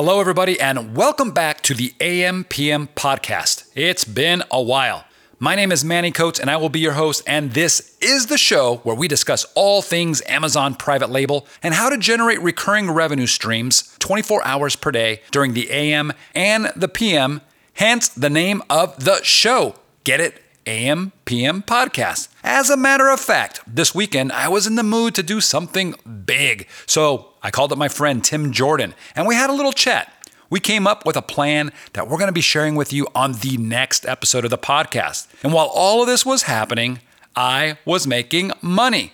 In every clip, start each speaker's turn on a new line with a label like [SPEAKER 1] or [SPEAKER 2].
[SPEAKER 1] Hello, everybody, and welcome back to the AM PM podcast. It's been a while. My name is Manny Coats, and I will be your host. And this is the show where we discuss all things Amazon private label and how to generate recurring revenue streams 24 hours per day during the AM and the PM, hence the name of the show. Get it? AM PM podcast. As a matter of fact, this weekend I was in the mood to do something big. So I called up my friend Tim Jordan and we had a little chat. We came up with a plan that we're going to be sharing with you on the next episode of the podcast. And while all of this was happening, I was making money.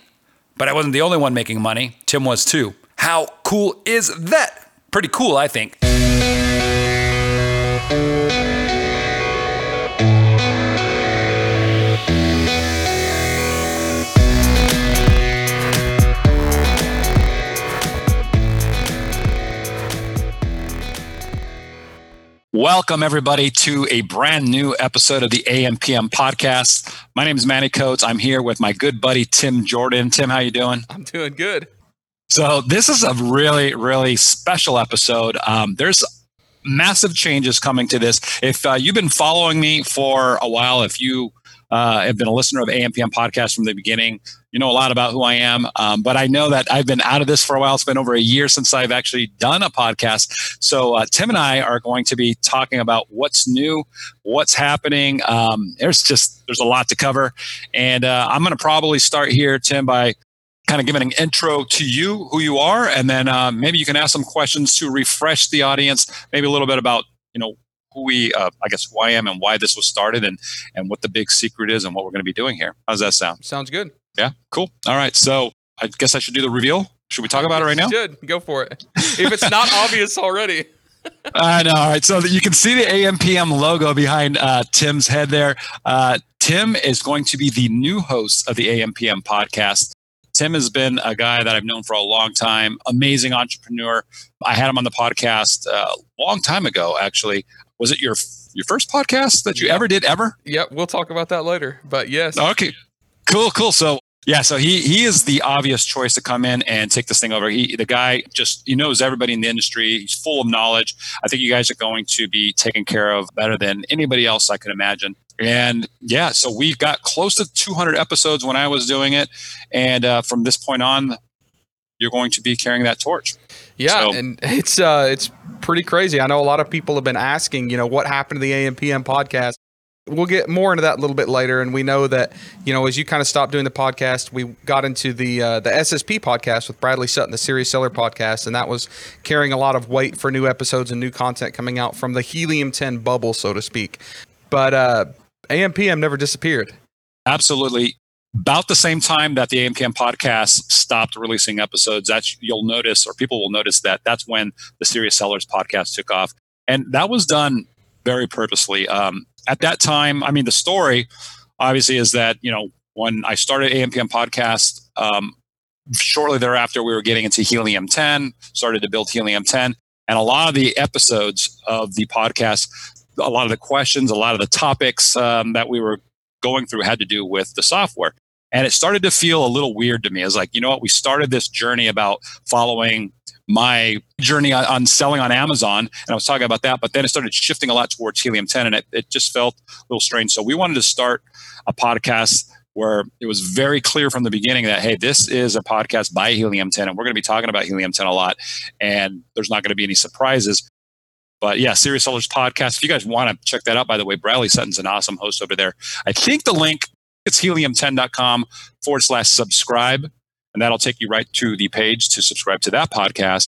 [SPEAKER 1] But I wasn't the only one making money, Tim was too. How cool is that? Pretty cool, I think. Welcome, everybody, to a brand new episode of the AMPM podcast. My name is Manny Coats. I'm here with my good buddy Tim Jordan. Tim, how you doing?
[SPEAKER 2] I'm doing good.
[SPEAKER 1] So this is a really, really special episode. Um, there's massive changes coming to this. If uh, you've been following me for a while, if you uh, have been a listener of AMPM podcast from the beginning, you know a lot about who I am, um, but I know that I've been out of this for a while. It's been over a year since I've actually done a podcast. So uh, Tim and I are going to be talking about what's new, what's happening. Um, there's just there's a lot to cover, and uh, I'm going to probably start here, Tim, by kind of giving an intro to you, who you are, and then uh, maybe you can ask some questions to refresh the audience, maybe a little bit about you know who we, uh, I guess, who I am and why this was started, and and what the big secret is and what we're going to be doing here. How does that sound?
[SPEAKER 2] Sounds good.
[SPEAKER 1] Yeah, cool. All right. So I guess I should do the reveal. Should we talk about it right now?
[SPEAKER 2] Good. Go for it. If it's not obvious already.
[SPEAKER 1] I know. All right. So you can see the AMPM logo behind uh, Tim's head there. Uh, Tim is going to be the new host of the AMPM podcast. Tim has been a guy that I've known for a long time, amazing entrepreneur. I had him on the podcast uh, a long time ago, actually. Was it your your first podcast that you ever did ever?
[SPEAKER 2] Yep, we'll talk about that later. But yes.
[SPEAKER 1] Okay. Cool, cool. So yeah, so he he is the obvious choice to come in and take this thing over. He the guy just he knows everybody in the industry. He's full of knowledge. I think you guys are going to be taken care of better than anybody else I can imagine. And yeah, so we've got close to 200 episodes when I was doing it, and uh, from this point on, you're going to be carrying that torch.
[SPEAKER 2] Yeah, so, and it's uh, it's pretty crazy. I know a lot of people have been asking, you know, what happened to the AMPM podcast. We'll get more into that a little bit later, and we know that you know as you kind of stopped doing the podcast, we got into the uh, the SSP podcast with Bradley Sutton, the Serious Seller podcast, and that was carrying a lot of weight for new episodes and new content coming out from the Helium 10 bubble, so to speak. But uh, AMPM never disappeared.
[SPEAKER 1] Absolutely. About the same time that the AMPM podcast stopped releasing episodes, that's you'll notice, or people will notice that that's when the Serious Sellers podcast took off, and that was done very purposely. Um, at that time, I mean, the story obviously is that, you know, when I started AMPM podcast, um, shortly thereafter, we were getting into Helium 10, started to build Helium 10. And a lot of the episodes of the podcast, a lot of the questions, a lot of the topics um, that we were going through had to do with the software. And it started to feel a little weird to me. It's like, you know what? We started this journey about following my journey on, on, selling on Amazon, and I was talking about that. But then it started shifting a lot towards Helium 10, and it, it just felt a little strange. So we wanted to start a podcast where it was very clear from the beginning that hey, this is a podcast by Helium 10, and we're going to be talking about Helium 10 a lot, and there's not going to be any surprises. But yeah, Serious Sellers podcast. If you guys want to check that out, by the way, Bradley Sutton's an awesome host over there. I think the link it's helium10.com forward slash subscribe and that'll take you right to the page to subscribe to that podcast.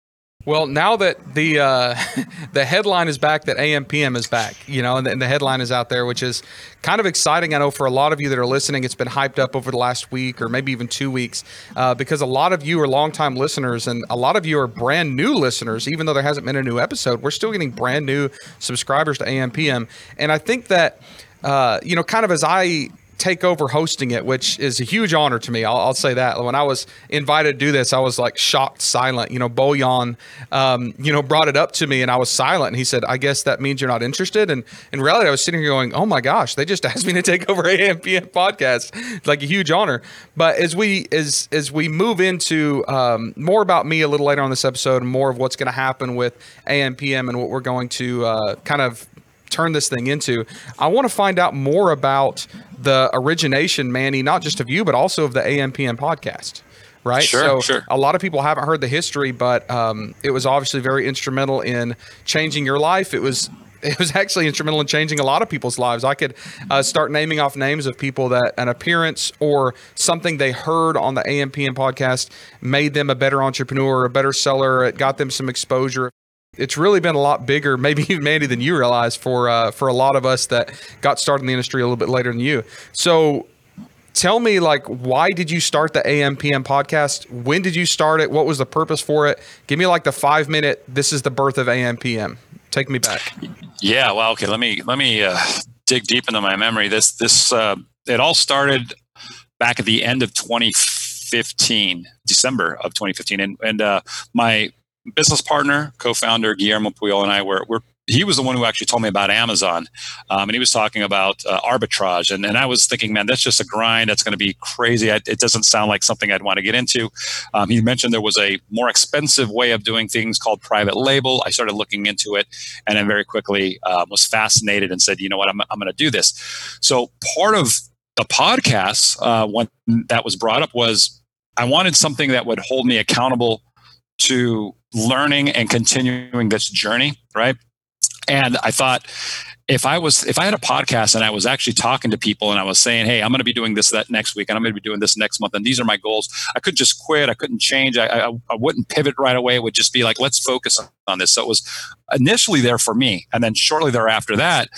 [SPEAKER 2] Well, now that the uh, the headline is back, that AMPM is back, you know, and the, and the, headline is out there, which is kind of exciting. I know for a lot of you that are listening, it's been hyped up over the last week or maybe even two weeks, uh, because a lot of you are longtime listeners and a lot of you are brand new listeners. Even though there hasn't been a new episode, we're still getting brand new subscribers to AMPM, and I think that uh, you know, kind of as I take over hosting it, which is a huge honor to me. I'll, I'll, say that. When I was invited to do this, I was like shocked, silent. You know, Bojan, um, you know, brought it up to me, and I was silent. And he said, "I guess that means you're not interested." And in reality, I was sitting here going, "Oh my gosh, they just asked me to take over AMPM podcast. It's like a huge honor." But as we as as we move into um, more about me a little later on this episode, and more of what's going to happen with AMPM and what we're going to uh, kind of turn this thing into. I want to find out more about the origination, Manny, not just of you, but also of the AMPM podcast. Right.
[SPEAKER 1] Sure,
[SPEAKER 2] so
[SPEAKER 1] sure.
[SPEAKER 2] a lot of people haven't heard the history, but um, it was obviously very instrumental in changing your life. It was it was actually instrumental in changing a lot of people's lives. I could uh, start naming off names of people that an appearance or something they heard on the AMPM podcast made them a better entrepreneur, a better seller. It got them some exposure it's really been a lot bigger, maybe even Manny than you realize for uh, for a lot of us that got started in the industry a little bit later than you. So tell me like why did you start the AMPM podcast? When did you start it? What was the purpose for it? Give me like the five minute. This is the birth of AMPM. Take me back.
[SPEAKER 1] Yeah. Well, okay. Let me let me uh, dig deep into my memory. This this uh, it all started back at the end of 2015, December of 2015, and and uh, my business partner, co-founder Guillermo Puyol, and I were, were he was the one who actually told me about Amazon, um, and he was talking about uh, arbitrage, and, and I was thinking, man, that's just a grind. That's going to be crazy. I, it doesn't sound like something I'd want to get into. Um, he mentioned there was a more expensive way of doing things called private label. I started looking into it, and then very quickly um, was fascinated and said, you know what, I'm, I'm going to do this. So part of the podcast, uh, when that was brought up, was I wanted something that would hold me accountable to learning and continuing this journey, right? And I thought if I was if I had a podcast and I was actually talking to people and I was saying, "Hey, I'm going to be doing this that next week, and I'm going to be doing this next month, and these are my goals," I could just quit. I couldn't change. I, I, I wouldn't pivot right away. It would just be like, "Let's focus on this." So it was initially there for me, and then shortly thereafter that,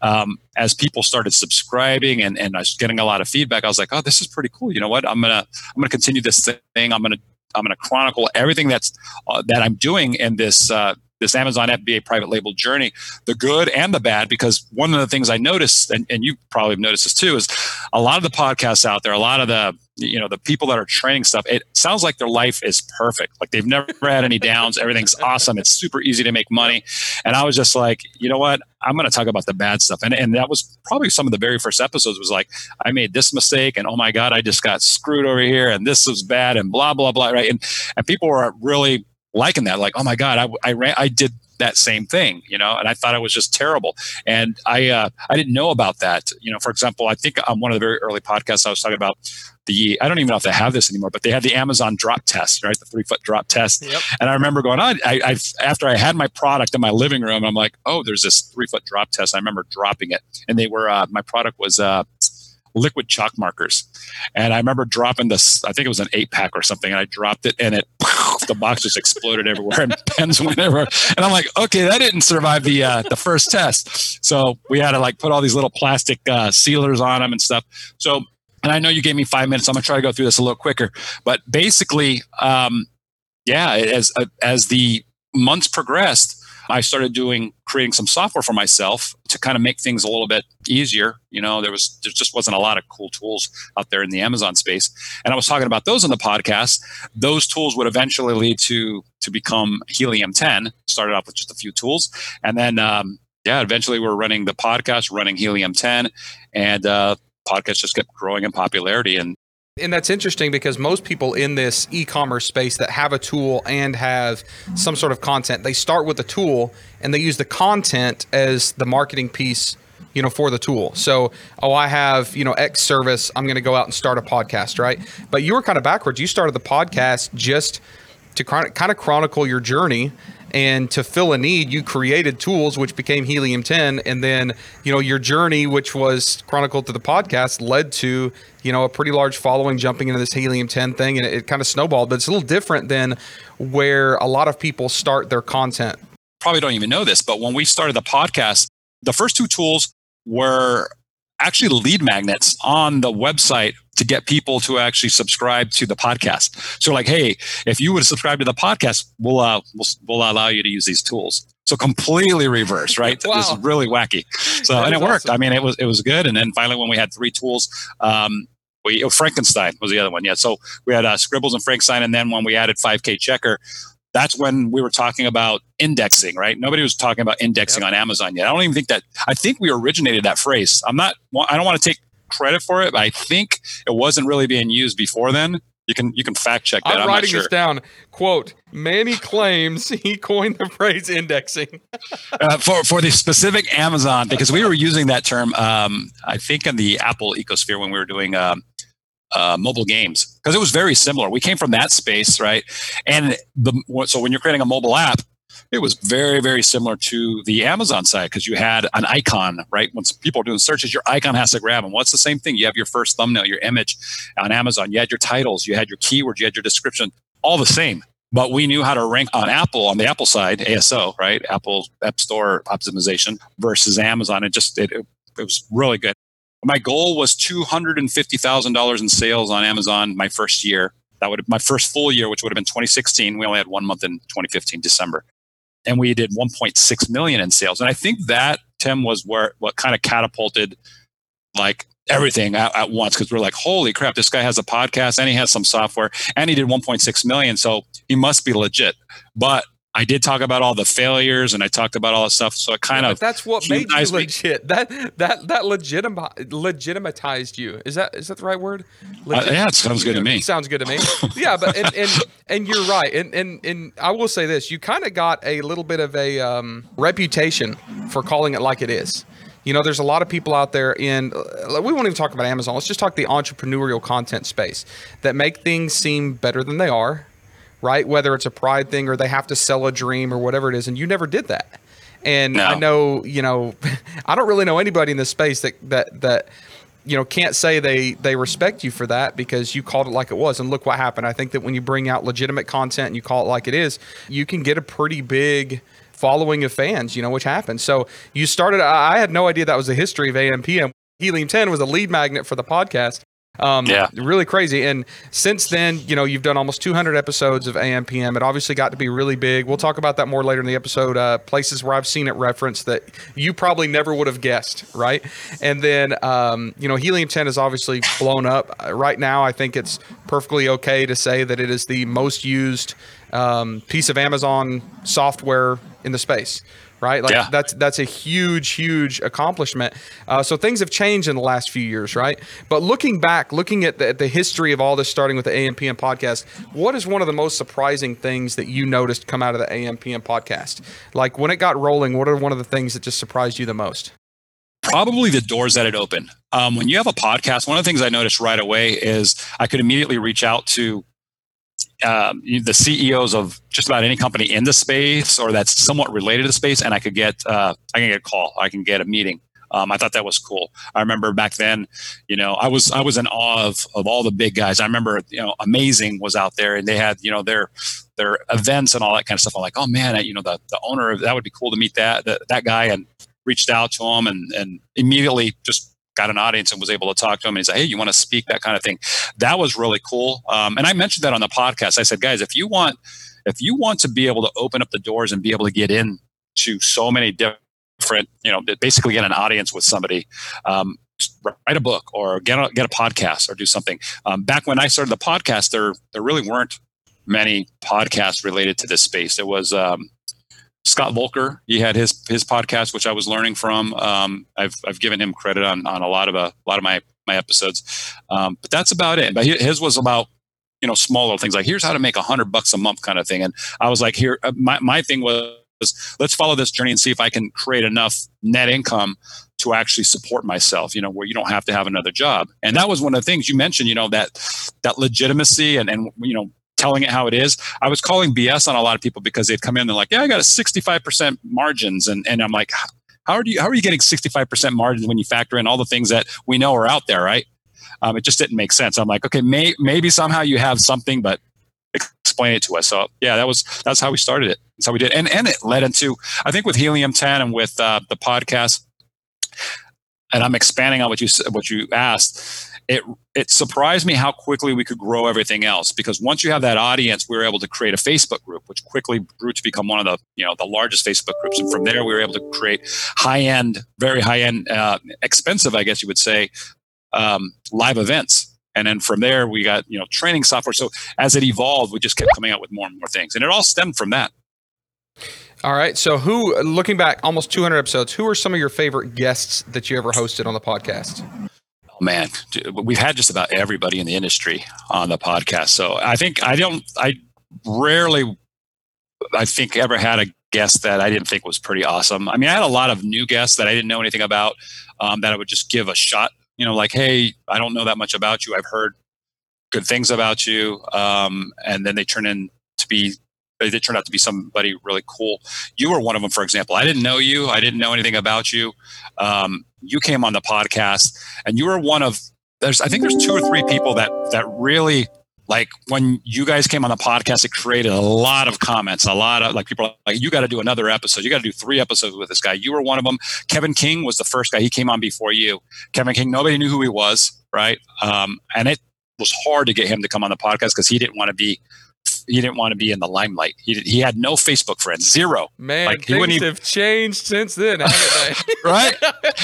[SPEAKER 1] um, as people started subscribing and and I was getting a lot of feedback, I was like, "Oh, this is pretty cool." You know what? I'm gonna I'm gonna continue this thing. I'm gonna I'm going to chronicle everything that's uh, that I'm doing in this uh, this Amazon FBA private label journey, the good and the bad. Because one of the things I noticed, and, and you probably have noticed this too, is a lot of the podcasts out there, a lot of the you know the people that are training stuff it sounds like their life is perfect. Like they've never had any downs. Everything's awesome. It's super easy to make money. And i was just like you know what? I'm going to talk about the bad stuff. And, and that was probably some of the very first episodes was like i made this mistake and oh my god i just got screwed over here and this was bad and blah blah blah right? And and people were really liking that. Like oh my god i i, ran, I did that same thing, you know, and I thought it was just terrible. And I uh, I didn't know about that. You know, for example, I think on one of the very early podcasts I was talking about the I don't even know if they have this anymore, but they had the Amazon drop test, right? The three foot drop test. Yep. And I remember going on. I, I after I had my product in my living room, I'm like, oh, there's this three foot drop test. I remember dropping it, and they were uh, my product was. Uh, liquid chalk markers. And I remember dropping this, I think it was an eight pack or something, and I dropped it and it, the box just exploded everywhere and pens went everywhere. And I'm like, okay, that didn't survive the, uh, the first test. So we had to like put all these little plastic uh, sealers on them and stuff. So and I know you gave me five minutes. I'm to try to go through this a little quicker. But basically, um, yeah, as as the months progressed, I started doing creating some software for myself to kind of make things a little bit easier. You know, there was there just wasn't a lot of cool tools out there in the Amazon space, and I was talking about those in the podcast. Those tools would eventually lead to to become Helium 10. Started off with just a few tools, and then um, yeah, eventually we're running the podcast, running Helium 10, and uh, podcast just kept growing in popularity and
[SPEAKER 2] and that's interesting because most people in this e-commerce space that have a tool and have some sort of content, they start with the tool and they use the content as the marketing piece, you know, for the tool. So, oh, I have, you know, X service, I'm going to go out and start a podcast, right? But you were kind of backwards. You started the podcast just to kind of chronicle your journey and to fill a need you created tools which became helium 10 and then you know your journey which was chronicled to the podcast led to you know a pretty large following jumping into this helium 10 thing and it, it kind of snowballed but it's a little different than where a lot of people start their content.
[SPEAKER 1] Probably don't even know this but when we started the podcast the first two tools were actually lead magnets on the website to get people to actually subscribe to the podcast. So like, hey, if you would subscribe to the podcast, we'll, uh, we'll, we'll allow you to use these tools. So completely reverse, right?
[SPEAKER 2] wow.
[SPEAKER 1] This is really wacky. So
[SPEAKER 2] That
[SPEAKER 1] and it worked.
[SPEAKER 2] awesome.
[SPEAKER 1] I mean, it was it was good. And then finally, when we had three tools, um, we oh, Frankenstein was the other one. Yeah. So we had uh, Scribbles and Frankenstein, and then when we added 5K Checker, that's when we were talking about indexing, right? Nobody was talking about indexing
[SPEAKER 2] Yep.
[SPEAKER 1] on Amazon yet. I don't even think that. I think we originated that phrase. I'm not. I don't want to take credit for it, but I think it wasn't really being used before then. You can you can fact check that.
[SPEAKER 2] I'm,
[SPEAKER 1] I'm,
[SPEAKER 2] writing
[SPEAKER 1] sure.
[SPEAKER 2] this down. Quote: Manny claims he coined the phrase indexing.
[SPEAKER 1] uh, for for the specific Amazon because we were using that term. Um, I think in the Apple ecosphere when we were doing um, uh, mobile games because it was very similar. We came from that space, right? And the so when you're creating a mobile app, it was very very similar to the Amazon side because you had an icon, right? Once people are doing searches, your icon has to grab them. What's the same thing? You have your first thumbnail, your image on Amazon. You had your titles, you had your keywords, you had your description, all the same but we knew how to rank on Apple on the Apple side, ASO, right? Apple App Store optimization versus Amazon. It just it, it, was really good. My goal was two hundred and fifty thousand dollars in sales on Amazon my first year. That would my first full year, which would have been 2016. We only had one month in 2015 December, and we did 1.6 million in sales. And I think that Tim was where what kind of catapulted like everything at, at once because we're like, holy crap, this guy has a podcast and he has some software and he did 1.6 million. So he must be legit. But I did talk about all the failures and I talked about all the stuff. So it kind
[SPEAKER 2] Yeah,
[SPEAKER 1] of
[SPEAKER 2] that's what made you
[SPEAKER 1] humanized me.
[SPEAKER 2] legit. That that that legitima- legitimatized you. Is that is that the right word?
[SPEAKER 1] uh, yeah, it sounds good to me.
[SPEAKER 2] Sounds good to me. Yeah, but and and, and you're right. And and and I will say this: you kind of got a little bit of a um, reputation for calling it like it is. You know, there's a lot of people out there in. We won't even talk about Amazon. Let's just talk the entrepreneurial content space that make things seem better than they are, right? Whether it's a pride thing or they have to sell a dream or whatever it is, and you never did that. And
[SPEAKER 1] No.
[SPEAKER 2] I know, you know, I don't really know anybody in this space that that that you know can't say they they respect you for that because you called it like it was and look what happened i think that when you bring out legitimate content and you call it like it is you can get a pretty big following of fans you know which happens so you started i I had no idea that was the history of ampm helium 10 was a lead magnet for the podcast um,
[SPEAKER 1] Yeah.
[SPEAKER 2] really crazy. And since then, you know, you've done almost 200 episodes of AMPM. It obviously got to be really big. We'll talk about that more later in the episode. Uh, places where I've seen it referenced that you probably never would have guessed, right? And then, um, you know, Helium 10 is obviously blown up. Uh, right now, I think it's perfectly okay to say that it is the most used um, piece of Amazon software in the space. Right, like
[SPEAKER 1] Yeah.
[SPEAKER 2] that's that's a huge, huge accomplishment. Uh, so things have changed in the last few years, right? But looking back, looking at the, at the history of all this, starting with the AMPM podcast, what is one of the most surprising things that you noticed come out of the AMPM podcast? Like when it got rolling, what are one of the things that just surprised you the most?
[SPEAKER 1] probably the doors that it opened. Um, when you have a podcast, one of the things I noticed right away is I could immediately reach out to um, the CEOs of just about any company in the space or that's somewhat related to space, and I could get uh, I can get a call, I can get a meeting. Um, I thought that was cool. I remember back then, you know, I was I was in awe of of all the big guys. I remember, you know, Amazing was out there, and they had you know their their events and all that kind of stuff. I'm like, oh man, you know, the the owner of that would be cool to meet that that, that guy, and reached out to him, and and immediately just got an audience and was able to talk to him and he said, Hey, you want to speak? That kind of thing. That was really cool. Um, and I mentioned that on the podcast. I said, guys, if you want, if you want to be able to open up the doors and be able to get in to so many different, you know, basically get an audience with somebody, um, write a book or get a, get a podcast or do something. Um, back when I started the podcast, there, there really weren't many podcasts related to this space. It was, um, Scott Voelker, he had his his podcast, which I was learning from. Um, I've I've given him credit on on a lot of a, a lot of my my episodes, um, but that's about it. But his was about you know smaller things like here's how to make a hundred bucks a month kind of thing. And I was like, here, uh, my my thing was let's follow this journey and see if I can create enough net income to actually support myself. You know, where you don't have to have another job. And that was one of the things you mentioned. You know that that legitimacy and and you know telling it how it is. I was calling BS on a lot of people because they'd come in, they're like, yeah, I got a 65% margins. And, and I'm like, how are you, how are you getting 65% margins when you factor in all the things that we know are out there? Right. Um, it just didn't make sense. I'm like, okay, may, maybe somehow you have something, but explain it to us. So yeah, that was, that's how we started it. That's how we did. And, and it led into, I think with helium 10 and with uh, the podcast, and I'm expanding on what you what you asked. It it surprised me how quickly we could grow everything else because once you have that audience we were able to create a facebook group which quickly grew to become one of the you know the largest facebook groups. And from there we were able to create high end very high end uh, expensive i guess you would say um, live events. And then from there we got you know training software. So as it evolved we just kept coming out with more and more things. And it all stemmed from that.
[SPEAKER 2] All right. So, who, looking back, almost 200 episodes, who are some of your favorite guests that you ever hosted on the podcast?
[SPEAKER 1] Oh, man, we've had just about everybody in the industry on the podcast. So, I think I don't, I rarely, I think, ever had a guest that I didn't think was pretty awesome. I mean, I had a lot of new guests that I didn't know anything about um, that I would just give a shot. You know, like, hey, I don't know that much about you. I've heard good things about you. Um, and then they turn in to be they did turn out to be somebody really cool. You were one of them, for example. I didn't know you. I didn't know anything about you. Um, you came on the podcast, and you were one of there's. I think there's two or three people that that really like when you guys came on the podcast. It created a lot of comments. A lot of like people like you got to do another episode. You got to do three episodes with this guy. You were one of them. Kevin King was the first guy. He came on before you. Kevin King. Nobody knew who he was, right? Um, and it was hard to get him to come on the podcast because he didn't want to be he didn't want to be in the limelight. He he had no Facebook friends, zero.
[SPEAKER 2] Man, like, things even, have changed since then, haven't
[SPEAKER 1] they? right?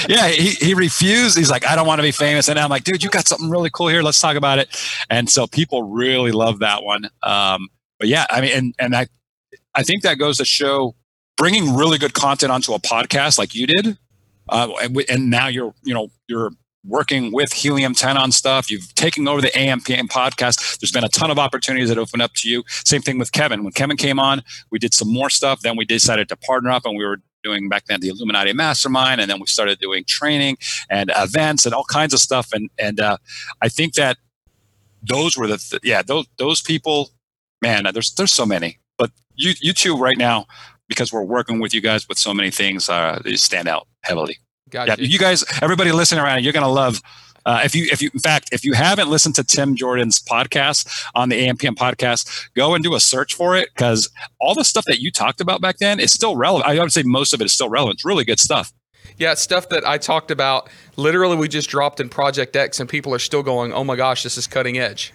[SPEAKER 1] Yeah, he, he refused. He's like, I don't want to be famous. And I'm like, dude, you got something really cool here. Let's talk about it. And so people really love that one. Um, but yeah, I mean, and and I I think that goes to show bringing really good content onto a podcast like you did. Uh, and, and now you're you know you're working with Helium 10 on stuff. You've taken over the AMPM podcast. There's been a ton of opportunities that open up to you. Same thing with Kevin. When Kevin came on, we did some more stuff. Then we decided to partner up and we were doing back then the Illuminati Mastermind. And then we started doing training and events and all kinds of stuff. And, and uh, I think that those were the, th- yeah, those, those people, man, there's, there's so many. But you, you two right now, because we're working with you guys with so many things, uh, they stand out heavily. Gotcha. Yeah, you guys, everybody listening around, you're going to love. Uh, if you, if you, in fact, if you haven't listened to Tim Jordan's podcast on the AMPM podcast, go and do a search for it because all the stuff that you talked about back then is still relevant. I would say most of it is still relevant. It's really good stuff.
[SPEAKER 2] Yeah, stuff that I talked about. Literally, we just dropped in Project X, and people are still going, "Oh my gosh, this is cutting edge."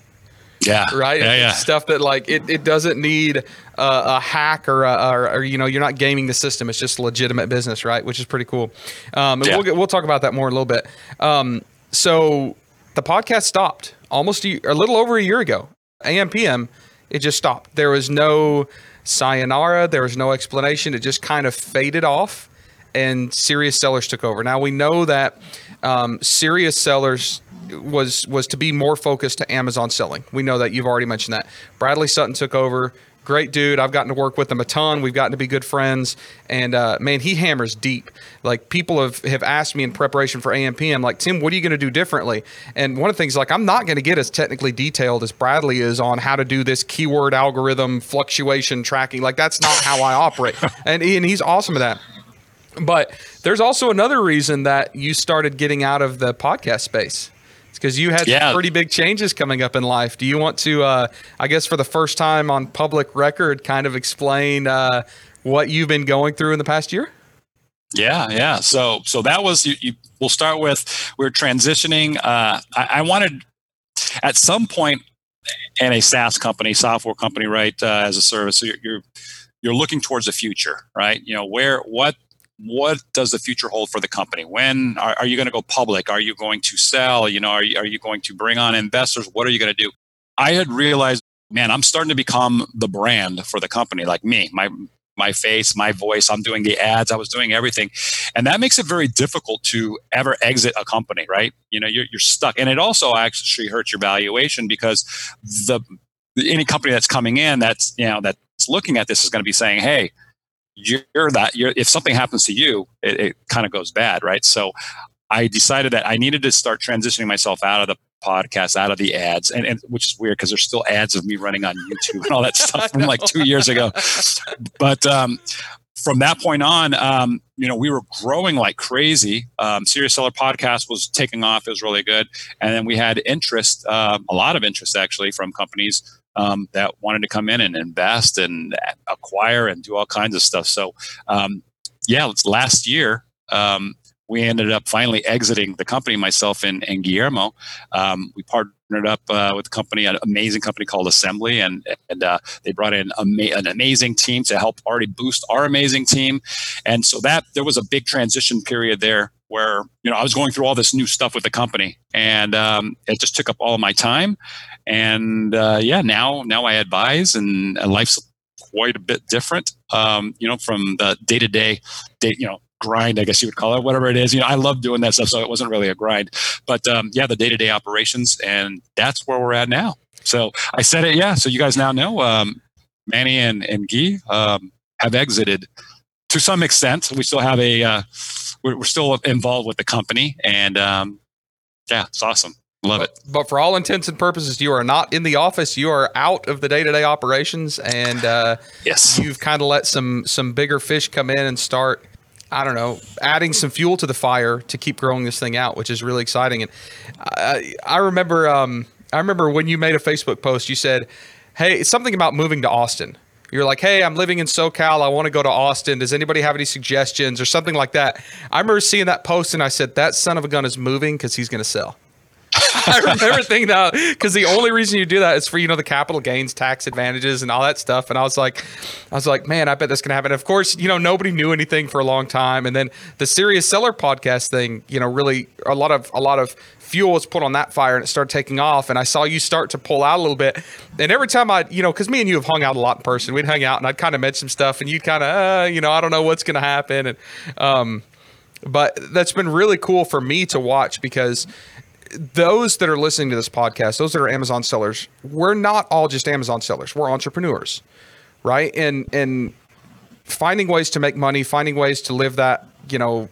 [SPEAKER 1] Yeah.
[SPEAKER 2] Right.
[SPEAKER 1] Yeah, yeah.
[SPEAKER 2] Stuff that like it, it doesn't need a hack or, a, or, or you know you're not gaming the system. It's just legitimate business, right? Which is pretty cool. Um, and yeah. we'll get, we'll talk about that more in a little bit. Um, so the podcast stopped almost a, a little over a year ago. AMPM, it just stopped. There was no sayonara. There was no explanation. It just kind of faded off, and Serious Sellers took over. Now we know that um, Serious Sellers was was to be more focused to Amazon selling. We know that you've already mentioned that. Bradley Sutton took over. Great dude. I've gotten to work with him a ton. We've gotten to be good friends. And uh, man, he hammers deep. Like people have, have asked me in preparation for AMPM, like, Tim, what are you going to do differently? And one of the things, like, I'm not going to get as technically detailed as Bradley is on how to do this keyword algorithm fluctuation tracking. Like, that's not how I operate. And, and he's awesome at that. But there's also another reason that you started getting out of the podcast space because you had yeah. pretty big changes coming up in life. Do you want to, uh, I guess, for the first time on public record, kind of explain uh, what you've been going through in the past year?
[SPEAKER 1] Yeah, yeah. So, so that was. You, you, we'll start with we're transitioning. Uh, I, I, wanted at some point in a SaaS company, software company, right, uh, as a service. So you're, you're you're looking towards the future, right? You know, where what what does the future hold for the company? When are, are you going to go public? Are you going to sell? You know, are you, are you going to bring on investors? What are you going to do? I had realized, man, I'm starting to become the brand for the company, like me, my my face, my voice. I'm doing the ads. I was doing everything, and that makes it very difficult to ever exit a company, right? You know, you're, you're stuck, and it also actually hurts your valuation because the any company that's coming in that's you know that's looking at this is going to be saying, hey you're that you're if something happens to you it, it kind of goes bad right? So i decided that i needed to start transitioning myself out of the podcast out of the ads and, and which is weird because there's still ads of me running on youtube and all that stuff from like two years ago. But um, from that point on um, you know we were growing like crazy. Um, serious seller podcast was taking off. It was really good. And then we had interest uh, a lot of interest actually from companies um, that wanted to come in and invest and acquire and do all kinds of stuff. So, um, yeah, last year um, we ended up finally exiting the company, myself and, and Guillermo. Um, we partnered up uh, with a company, an amazing company called Assembly, and and uh, they brought in ama- an amazing team to help already boost our amazing team. And so that there was a big transition period there where you know I was going through all this new stuff with the company, and um, it just took up all my time. And uh, yeah, now now I advise, and, and life's quite a bit different. Um, you know, from the day to day, you know, grind, I guess you would call it, whatever it is. You know, I love doing that stuff, so it wasn't really a grind. But um, yeah, the day to day operations, and that's where we're at now. So I said it, yeah. So you guys now know um, Manny and and Guy um, have exited to some extent. We still have a uh, we're, we're, still involved with the company, and um, yeah, it's awesome. Love it.
[SPEAKER 2] But for all intents and purposes, you are not in the office. You are out of the day to day operations, and uh,
[SPEAKER 1] yes,
[SPEAKER 2] you've kind of let some some bigger fish come in and start I don't know, adding some fuel to the fire to keep growing this thing out, which is really exciting. And I, I remember, um, I remember when you made a Facebook post, you said, "Hey, it's something about moving to Austin." You're like, "Hey, I'm living in SoCal. I want to go to Austin. Does anybody have any suggestions or something like that?" I remember seeing that post, and I said, "That son of a gun is moving because he's going to sell." I remember thinking that because the only reason you do that is for you know the capital gains tax advantages and all that stuff. And I was like, I was like, man, I bet that's gonna happen. of course, you know nobody knew anything for a long time. And then the serious seller podcast thing, you know, really a lot of a lot of fuel was put on that fire and it started taking off. And I saw you start to pull out a little bit. And every time I, you know, because me and you have hung out a lot in person, we'd hang out and I'd kind of mention stuff, and you'd kind of, uh, you know, I don't know what's going to happen. And um, but that's been really cool for me to watch because those that are listening to this podcast, those that are Amazon sellers, we're not all just Amazon sellers. We're entrepreneurs, right? And and finding ways to make money, finding ways to live that, you know,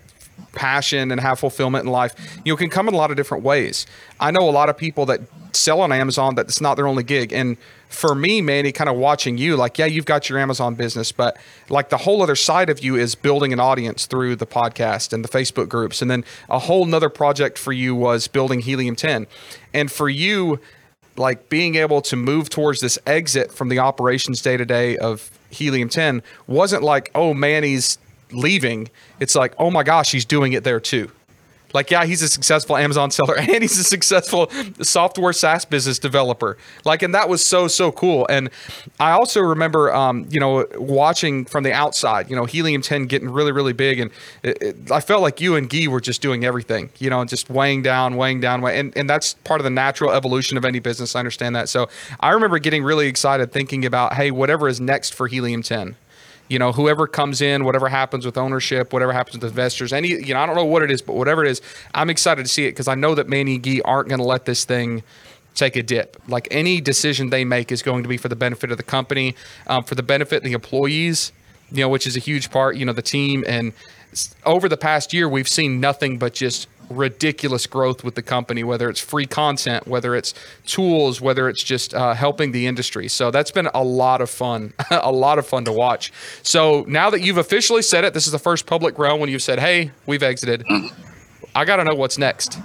[SPEAKER 2] passion and have fulfillment in life, you know, can come in a lot of different ways. I know a lot of people that sell on Amazon that's not their only gig. And for me, Manny, kind of watching you, like, yeah, you've got your Amazon business, but like the whole other side of you is building an audience through the podcast and the Facebook groups. And then a whole nother project for you was building Helium 10. And for you, like being able to move towards this exit from the operations day to day of Helium 10 wasn't like, oh, Manny's leaving. It's like, oh my gosh, he's doing it there too. Like, yeah, he's a successful Amazon seller and he's a successful software SaaS business developer. Like, and that was so, so cool. And I also remember, um, you know, watching from the outside, you know, Helium 10 getting really, really big. And it, it, I felt like you and Guy were just doing everything, you know, and just weighing down, weighing down. And, and that's part of the natural evolution of any business. I understand that. So I remember getting really excited thinking about, hey, whatever is next for Helium 10 you know, whoever comes in, whatever happens with ownership, whatever happens with investors, any, you know, I don't know what it is, but whatever it is, I'm excited to see it because I know that Manny and Guy aren't going to let this thing take a dip. Like any decision they make is going to be for the benefit of the company, um, for the benefit of the employees, you know, which is a huge part, you know, the team. And over the past year, we've seen nothing but just ridiculous growth with the company, whether it's free content, whether it's tools, whether it's just uh, helping the industry. So that's been a lot of fun, a lot of fun to watch. So now that you've officially said it, this is the first public round when you've said, hey, we've exited. I got to know what's next.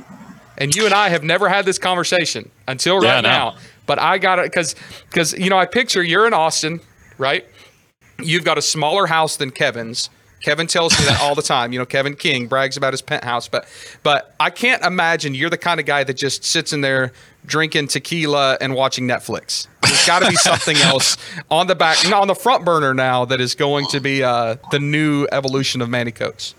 [SPEAKER 2] And you and I have never had this conversation until right yeah, now. But I got it because, because you know, I picture you're in Austin, right? You've got a smaller house than Kevin's Kevin tells me that all the time. You know, Kevin King brags about his penthouse, but but I can't imagine you're the kind of guy that just sits in there drinking tequila and watching Netflix. There's got to be something else on the back, on the front burner now that is going to be uh, the new evolution of Manny Coats.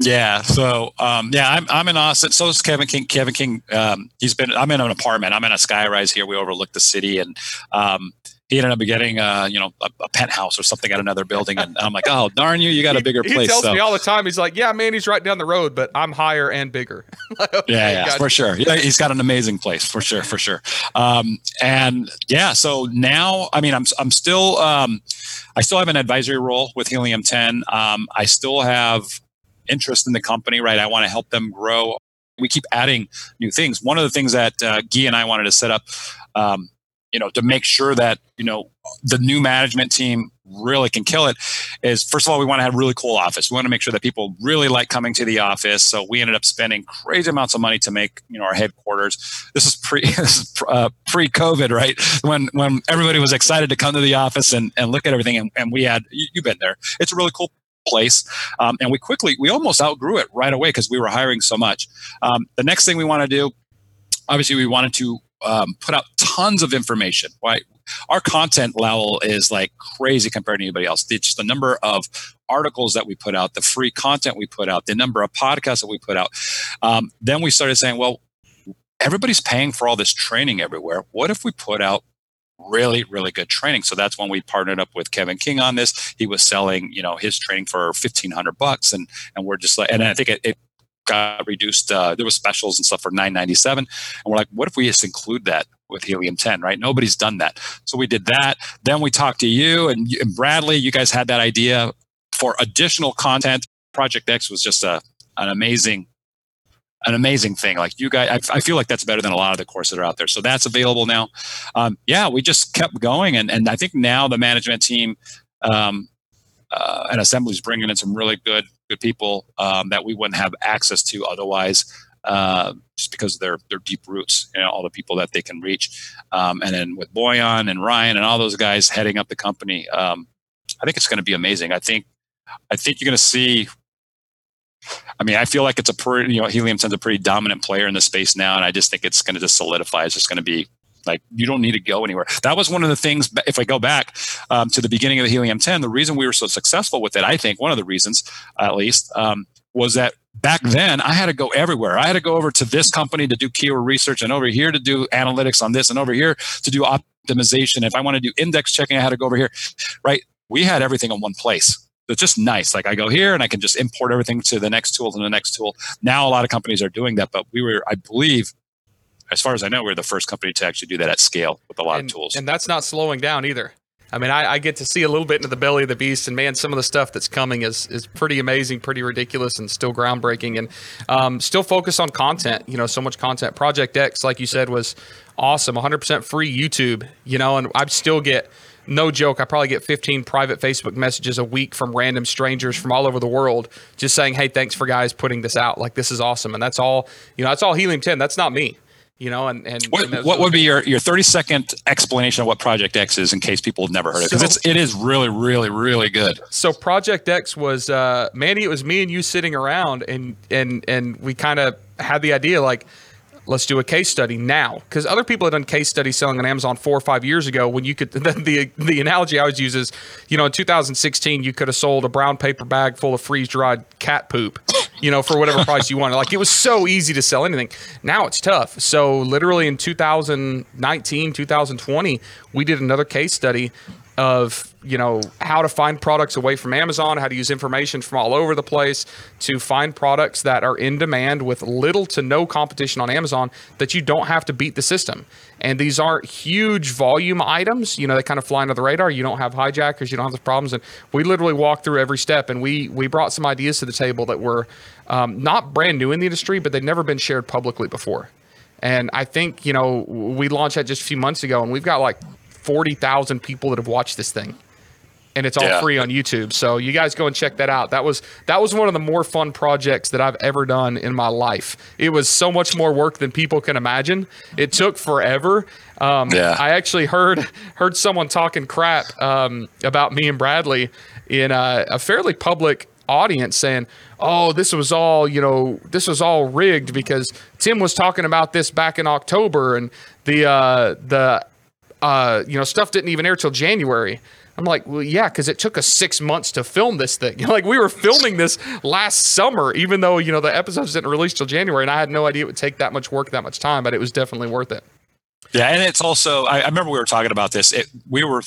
[SPEAKER 1] Yeah. So, um, yeah, I'm, I'm in Austin. So is Kevin King. Kevin King, um, he's been, I'm in an apartment. I'm in a skyrise here. We overlook the city. And, um, he ended up getting, uh, you know, a, a, penthouse or something at another building. And I'm like, oh, darn you, you got a bigger
[SPEAKER 2] he,
[SPEAKER 1] place.
[SPEAKER 2] He tells
[SPEAKER 1] so.
[SPEAKER 2] me all the time. He's like, yeah, man, he's right down the road, but I'm higher and bigger.
[SPEAKER 1] okay, yeah, yeah, for sure. Yeah, he's got an amazing place for sure, for sure. Um, and yeah, so now, I mean, I'm, I'm still, um, I still have an advisory role with Helium 10. Um, I still have interest in the company, right? I want to help them grow. We keep adding new things. One of the things that uh, Guy and I wanted to set up, um, you know, to make sure that you know the new management team really can kill it is first of all we want to have a really cool office we want to make sure that people really like coming to the office so we ended up spending crazy amounts of money to make you know our headquarters this is pre this is uh, pre covid right when when everybody was excited to come to the office and, and look at everything and, and we had you, have been there it's a really cool place. Um, and we quickly, we almost outgrew it right away because we were hiring so much. Um, the next thing we want to do, obviously, we wanted to um, put out tons of information. Why our content level is like crazy compared to anybody else. It's the number of articles that we put out, the free content we put out, the number of podcasts that we put out. Um, then we started saying, well, everybody's paying for all this training everywhere. What if we put out really really good training so that's when we partnered up with kevin king on this he was selling you know his training for 1500 bucks and and we're just like and i think it, it got reduced uh, there was specials and stuff for 997 and we're like what if we just include that with helium 10 right? Nobody's done that. So we did that. Then we talked to you and, and bradley. You guys had that idea for additional content. Project x was just a an amazing an amazing thing. Like you guys, I, I, feel like that's better than a lot of the courses that are out there. So that's available now. Um, yeah, we just kept going, and and I think now the management team um, uh, and assembly is bringing in some really good good people um, that we wouldn't have access to otherwise. Uh, just because of their their deep roots, you know, all the people that they can reach, um, and then with Boyan and Ryan and all those guys heading up the company, um, I think it's going to be amazing. I think I think you're going to see I mean, I feel like it's a pretty, you know, Helium 10's a pretty dominant player in the space now, and I just think it's going to just solidify. It's just going to be like you don't need to go anywhere. That was one of the things. If I go back um, to the beginning of the Helium 10, the reason we were so successful with it, I think, one of the reasons, at least, um, was that back then I had to go everywhere. I had to go over to this company to do keyword research, and over here to do analytics on this, and over here to do optimization. If I want to do index checking, I had to go over here. Right? We had everything in one place it's just nice. Like I go here and I can just import everything to the next tool and the next tool. Now a lot of companies are doing that, but we were, I believe, as far as I know, we're the first company to actually do that at scale with a lot
[SPEAKER 2] and,
[SPEAKER 1] of tools.
[SPEAKER 2] And that's not slowing down either. I mean, I, I, get to see a little bit into the belly of the beast, and man, some of the stuff that's coming is is pretty amazing, pretty ridiculous, and still groundbreaking, and um, still focus on content. You know, so much content. Project X, like you said, was awesome, 100% free YouTube. You know, and I still get no joke, I probably get 15 private Facebook messages a week from random strangers from all over the world just saying, "Hey, thanks for guys putting this out. Like this is awesome." And that's all, you know, that's all Helium 10. That's not me. You know, and, and
[SPEAKER 1] what,
[SPEAKER 2] and
[SPEAKER 1] what would be your, your 30 second explanation of what Project X is in case people have never heard of it? Because so, it's it is really, really, really good.
[SPEAKER 2] So Project X was uh Manny, it was me and you sitting around and and and we kind of had the idea like let's do a case study now because other people had done case studies selling on amazon four or five years ago when you could the, the, the analogy i always use is you know in 2016 you could have sold a brown paper bag full of freeze dried cat poop you know for whatever price you wanted like it was so easy to sell anything. Now it's tough. So literally in 2019 2020 we did another case study of you know how to find products away from Amazon, how to use information from all over the place to find products that are in demand with little to no competition on Amazon that you don't have to beat the system. And these aren't huge volume items, you know, they kind of fly under the radar. You don't have hijackers, you don't have the problems. And we literally walked through every step and we we brought some ideas to the table that were um, not brand new in the industry, but they'd never been shared publicly before. And I think, you know, we launched that just a few months ago and we've got like 40,000 people that have watched this thing. And it's all yeah. free on YouTube. So you guys go and check that out. That was that was one of the more fun projects that I've ever done in my life. It was so much more work than people can imagine. It took forever. Um, yeah. I actually heard heard someone talking crap um, about me and Bradley in a, a fairly public audience saying, "Oh, this was all you know, this was all rigged because Tim was talking about this back in October, and the uh, the uh, you know, stuff didn't even air till January. I'm like, well, yeah, because it took us six months to film this thing. like we were filming this last summer, even though you know the episodes didn't release till January, and I had no idea it would take that much work, that much time, but it was definitely worth it.
[SPEAKER 1] Yeah, and it's also I, I remember we were talking about this. It, we were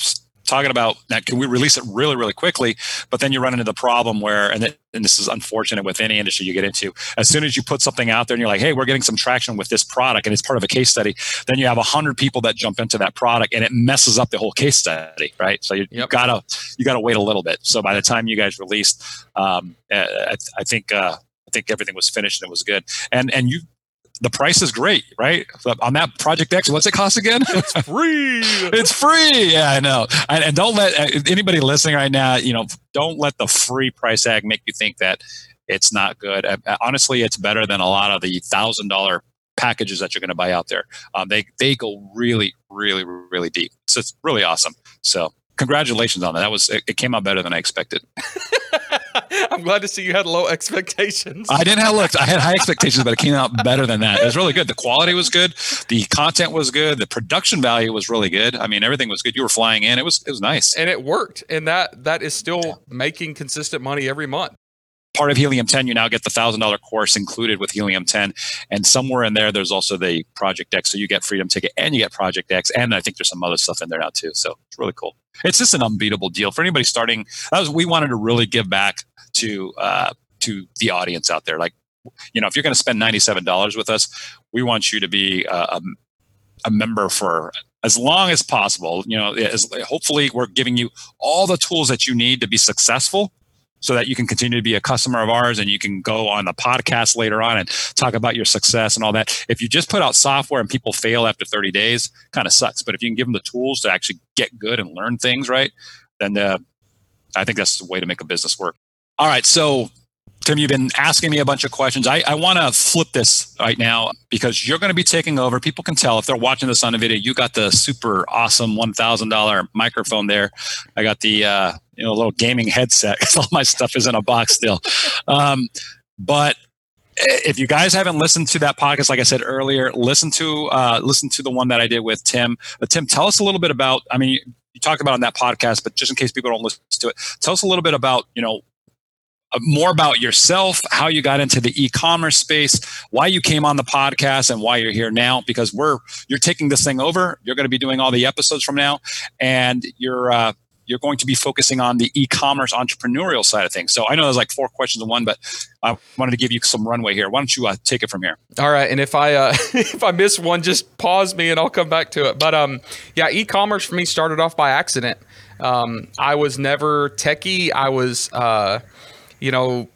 [SPEAKER 1] talking about that can we release it really really quickly but then you run into the problem where and, it, and this is unfortunate with any industry you get into as soon as you put something out there and you're like hey we're getting some traction with this product and it's part of a case study then you have 100 people that jump into that product and it messes up the whole case study right so you, yep. you gotta you gotta wait a little bit so by the time you guys released um, I, I think uh, I think everything was finished and it was good. And and you the price is great, right? On that Project X, what's it cost again?
[SPEAKER 2] It's free.
[SPEAKER 1] it's free. Yeah, I know. And, and, don't let uh, anybody listening right now, you know, don't let the free price tag make you think that it's not good. Uh, uh, honestly, it's better than a lot of the thousand dollar packages that you're going to buy out there. Um, they they go really, really, really deep. So it's really awesome. So congratulations on that. That was it, it came out better than I expected.
[SPEAKER 2] I'm glad to see you had low expectations.
[SPEAKER 1] I didn't have look. I had high expectations, but it came out better than that. It was really good. The quality was good. The content was good. The production value was really good. I mean, everything was good. You were flying in. It was it was nice,
[SPEAKER 2] and it worked. And that that is still making consistent money every month
[SPEAKER 1] part of Helium 10, you now get the thousand dollar course included with Helium 10, and somewhere in there, there's also the Project X. So you get Freedom Ticket and you get Project X, and I think there's some other stuff in there now too. So it's really cool. It's just an unbeatable deal for anybody starting. That was we wanted to really give back to uh, to the audience out there. Like, you know, if you're going to spend ninety seven dollars with us, we want you to be a, a member for as long as possible. You know, as, hopefully we're giving you all the tools that you need to be successful so that you can continue to be a customer of ours and you can go on the podcast later on and talk about your success and all that. If you just put out software and people fail after 30 days, kind of sucks. But if you can give them the tools to actually get good and learn things right, then uh, I think that's the way to make a business work. All right. So Tim, you've been asking me a bunch of questions. I, I want to flip this right now because you're going to be taking over. People can tell if they're watching this on the video. You got the super awesome one thousand dollar microphone there. I got the uh, you know a little gaming headset because all my stuff is in a box still. Um, but if you guys haven't listened to that podcast, like I said earlier, listen to uh, listen to the one that I did with Tim. Uh, Tim, tell us a little bit about. I mean, you talked about on that podcast, but just in case people don't listen to it, tell us a little bit about you know uh, more about yourself, how you got into the e-commerce space, why you came on the podcast, and why you're here now. Because we're you're taking this thing over. You're going to be doing all the episodes from now, and you're uh, you're going to be focusing on the e-commerce entrepreneurial side of things. So I know there's like four questions in one, but I wanted to give you some runway here. Why don't you uh, take it from here?
[SPEAKER 2] All right, and if I uh, if I miss one, just pause me and I'll come back to it. But um, yeah, e-commerce for me started off by accident. Um, I was never techie. I was uh you know,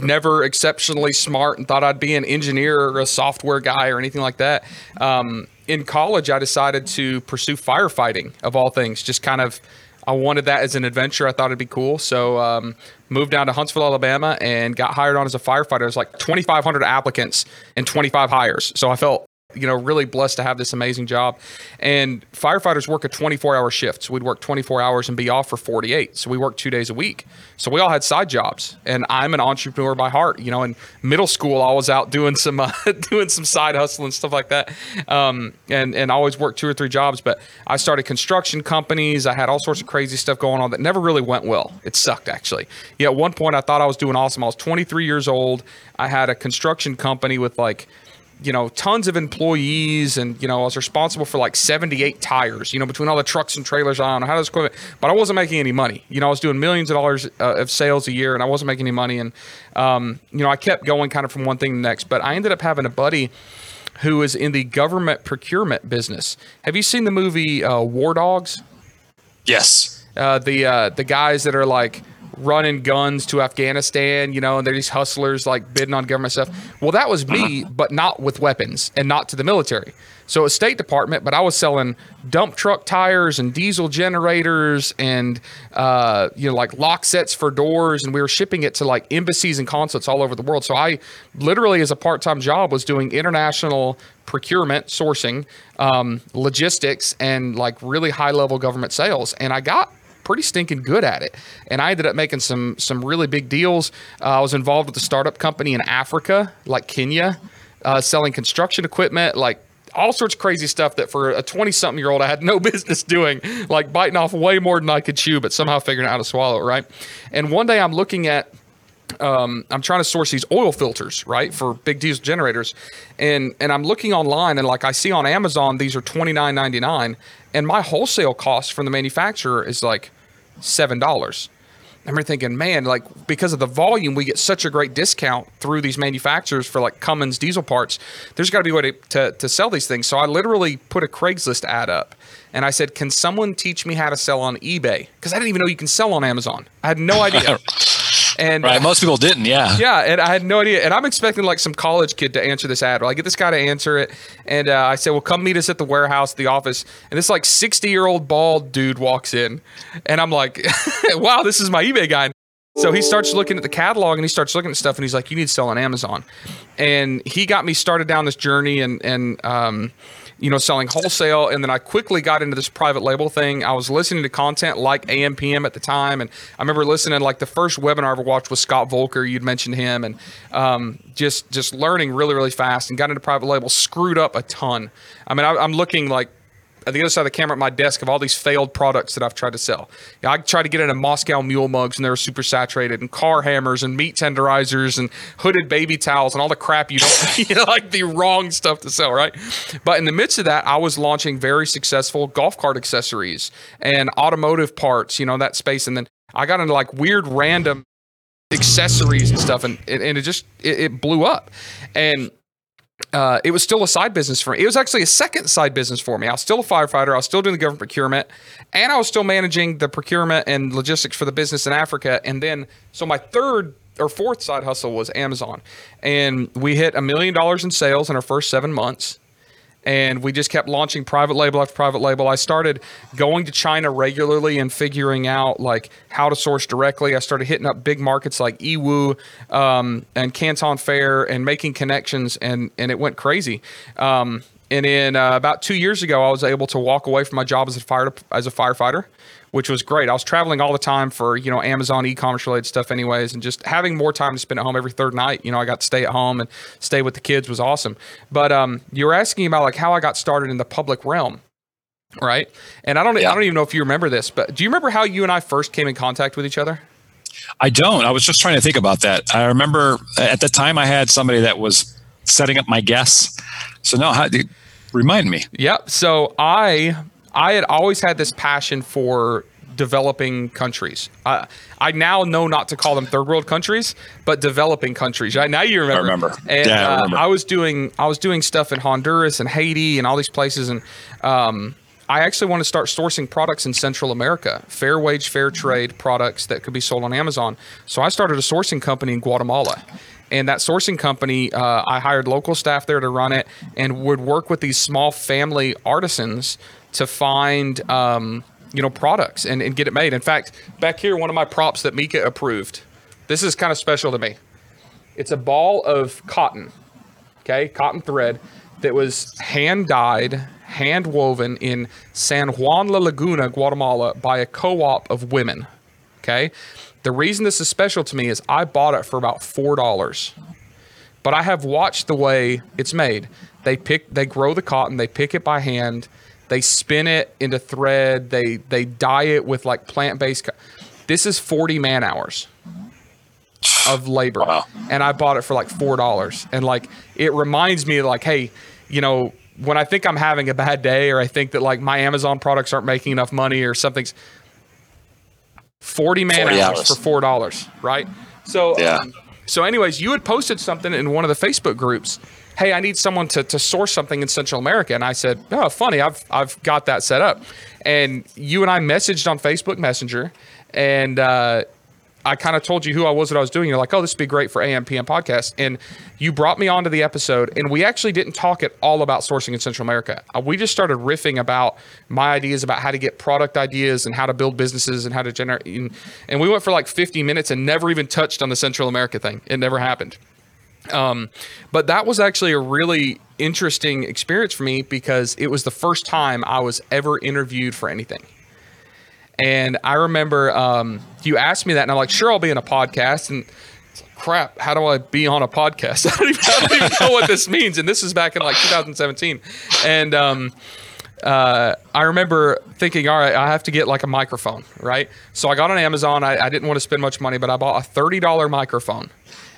[SPEAKER 2] never exceptionally smart and thought I'd be an engineer or a software guy or anything like that. Um, in college, I decided to pursue firefighting of all things. Just kind of, I wanted that as an adventure. I thought it'd be cool. So, um, moved down to Huntsville, Alabama, and got hired on as a firefighter. There's like 2,500 applicants and 25 hires. So I felt you know, really blessed to have this amazing job. And firefighters work a 24 hour shift. So we'd work 24 hours and be off for 48. So we work two days a week. So we all had side jobs. And I'm an entrepreneur by heart. You know, in middle school, I was out doing some uh, doing some side hustle and stuff like that. Um, and and always worked two or three jobs. But I started construction companies. I had all sorts of crazy stuff going on that never really went well. It sucked actually. Yeah, at one point I thought I was doing awesome. I was 23 years old. I had a construction company with like you know, tons of employees, and you know, I was responsible for like 78 tires. You know, between all the trucks and trailers, I don't know how this equipment, but I wasn't making any money. You know, I was doing millions of dollars uh, of sales a year, and I wasn't making any money. And um, you know, I kept going kind of from one thing to the next. But I ended up having a buddy who is in the government procurement business. Have you seen the movie uh, War Dogs?
[SPEAKER 1] Yes.
[SPEAKER 2] Uh, the uh, the guys that are like running guns to Afghanistan, you know, and they're these hustlers like bidding on government stuff. Well, that was me, but not with weapons and not to the military. So it State Department, but I was selling dump truck tires and diesel generators and uh, you know like lock sets for doors, and we were shipping it to like embassies and consulates all over the world. So I literally, as a part-time job, was doing international procurement, sourcing, um, logistics, and like really high-level government sales. And I got pretty stinking good at it. And I ended up making some some really big deals. Uh, I was involved with a startup company in Africa, like Kenya, uh, selling construction equipment, like all sorts of crazy stuff that for a 20 something year old I had no business doing, like biting off way more than I could chew, but somehow figuring out how to swallow it, right? And one day I'm looking at um, I'm trying to source these oil filters, right, for big diesel generators, and and I'm looking online and like I see on Amazon these are twenty nine ninety nine, and my wholesale cost from the manufacturer is like seven dollars. I remember thinking, man, like because of the volume, we get such a great discount through these manufacturers for like Cummins diesel parts. There's got to be a way to, to, to sell these things. So I literally put a Craigslist ad up and I said, can someone teach me how to sell on eBay? Because I didn't even know you can sell on Amazon. I had no idea.
[SPEAKER 1] And right, most people didn't. Yeah,
[SPEAKER 2] yeah, and I had no idea. And I'm expecting like some college kid to answer this ad. Well, I get this guy to answer it, and uh, I say, "Well, come meet us at the warehouse, the office." And this like 60 year old bald dude walks in, and I'm like, "Wow, this is my eBay guy." So he starts looking at the catalog and he starts looking at stuff and he's like, "You need to sell on Amazon," and he got me started down this journey and and um, you know, selling wholesale. And then I quickly got into this private label thing. I was listening to content like AMPM at the time. And I remember listening, like the first webinar I ever watched was Scott Voelker. You'd mentioned him and um, just, just learning really, really fast and got into private label, screwed up a ton. I mean, I, I'm looking like at the other side of the camera at my desk of all these failed products that I've tried to sell. You know, I tried to get into Moscow mule mugs and they were super saturated, and car hammers and meat tenderizers and hooded baby towels and all the crap you don't you know, like the wrong stuff to sell, right? But in the midst of that, I was launching very successful golf cart accessories and automotive parts, you know, that space, and then I got into like weird random accessories and stuff, and and it just it, it blew up, and uh, it was still a side business for me. It was actually a second side business for me. I was still a firefighter. I was still doing the government procurement, and I was still managing the procurement and logistics for the business in Africa. And then, so my third or fourth side hustle was Amazon, and we hit a million dollars in sales in our first seven months and we just kept launching private label after private label. I started going to China regularly and figuring out like how to source directly. I started hitting up big markets like Yiwu um, and Canton Fair and making connections, and and it went crazy. Um, and in uh, about two years ago, I was able to walk away from my job as a fire as a firefighter which was great. I was traveling all the time for, you know, Amazon e-commerce related stuff anyways, and just having more time to spend at home every third night. You know, I got to stay at home and stay with the kids was awesome. But um, you were asking about like how I got started in the public realm. Right. And I don't yeah. I don't even know if you remember this, but do you remember how you and I first came in contact with each other?
[SPEAKER 1] I don't. I was just trying to think about that. I remember at the time I had somebody that was setting up my guests. So no, how, remind me.
[SPEAKER 2] Yep. So I I had always had this passion for developing countries. I, I now know not to call them third world countries, but developing countries. Right now you remember.
[SPEAKER 1] I remember.
[SPEAKER 2] And,
[SPEAKER 1] yeah, I, remember.
[SPEAKER 2] Uh, I was doing I was doing stuff in Honduras and Haiti and all these places, and um, I actually want to start sourcing products in Central America, fair wage, fair trade products that could be sold on Amazon. So I started a sourcing company in Guatemala. And that sourcing company, uh, I hired local staff there to run it and would work with these small family artisans to find um, you know products and, and get it made. In fact, back here, one of my props that Mika approved. This is kind of special to me. It's a ball of cotton, okay, cotton thread that was hand dyed, hand woven in San Juan La Laguna, Guatemala, by a co-op of women. Okay, the reason this is special to me is I bought it for about four dollars, but I have watched the way it's made. They pick, they grow the cotton, they pick it by hand they spin it into thread. They they dye it with like plant based. This is forty man hours of labor, wow. and I bought it for like four dollars. And like it reminds me of like, hey, you know, when I think I'm having a bad day, or I think that like my Amazon products aren't making enough money, or something's forty man 40 hours, hours, for four dollars, right? So yeah. Um, so, anyways, you had posted something in one of the Facebook groups hey, I need someone to, to source something in Central America. And I said, oh, funny, I've, I've got that set up. And you and I messaged on Facebook Messenger and, uh, I kind of told you who I was, what I was doing. You're like, oh, this would be great for AMPM podcast. And you brought me onto the episode, and we actually didn't talk at all about sourcing in Central America. Uh, we just started riffing about my ideas about how to get product ideas and how to build businesses and how to generate. And, and we went for like 50 minutes and never even touched on the Central America thing. It never happened. Um, but that was actually a really interesting experience for me because it was the first time I was ever interviewed for anything. And I remember um, you asked me that, and I'm like, sure, I'll be in a podcast. And crap, how do I be on a podcast? I don't even, I don't even know what this means. And this is back in like 2017. And um, uh, I remember thinking, all right, I have to get like a microphone, right? So I got on Amazon. I, I didn't want to spend much money, but I bought a $30 microphone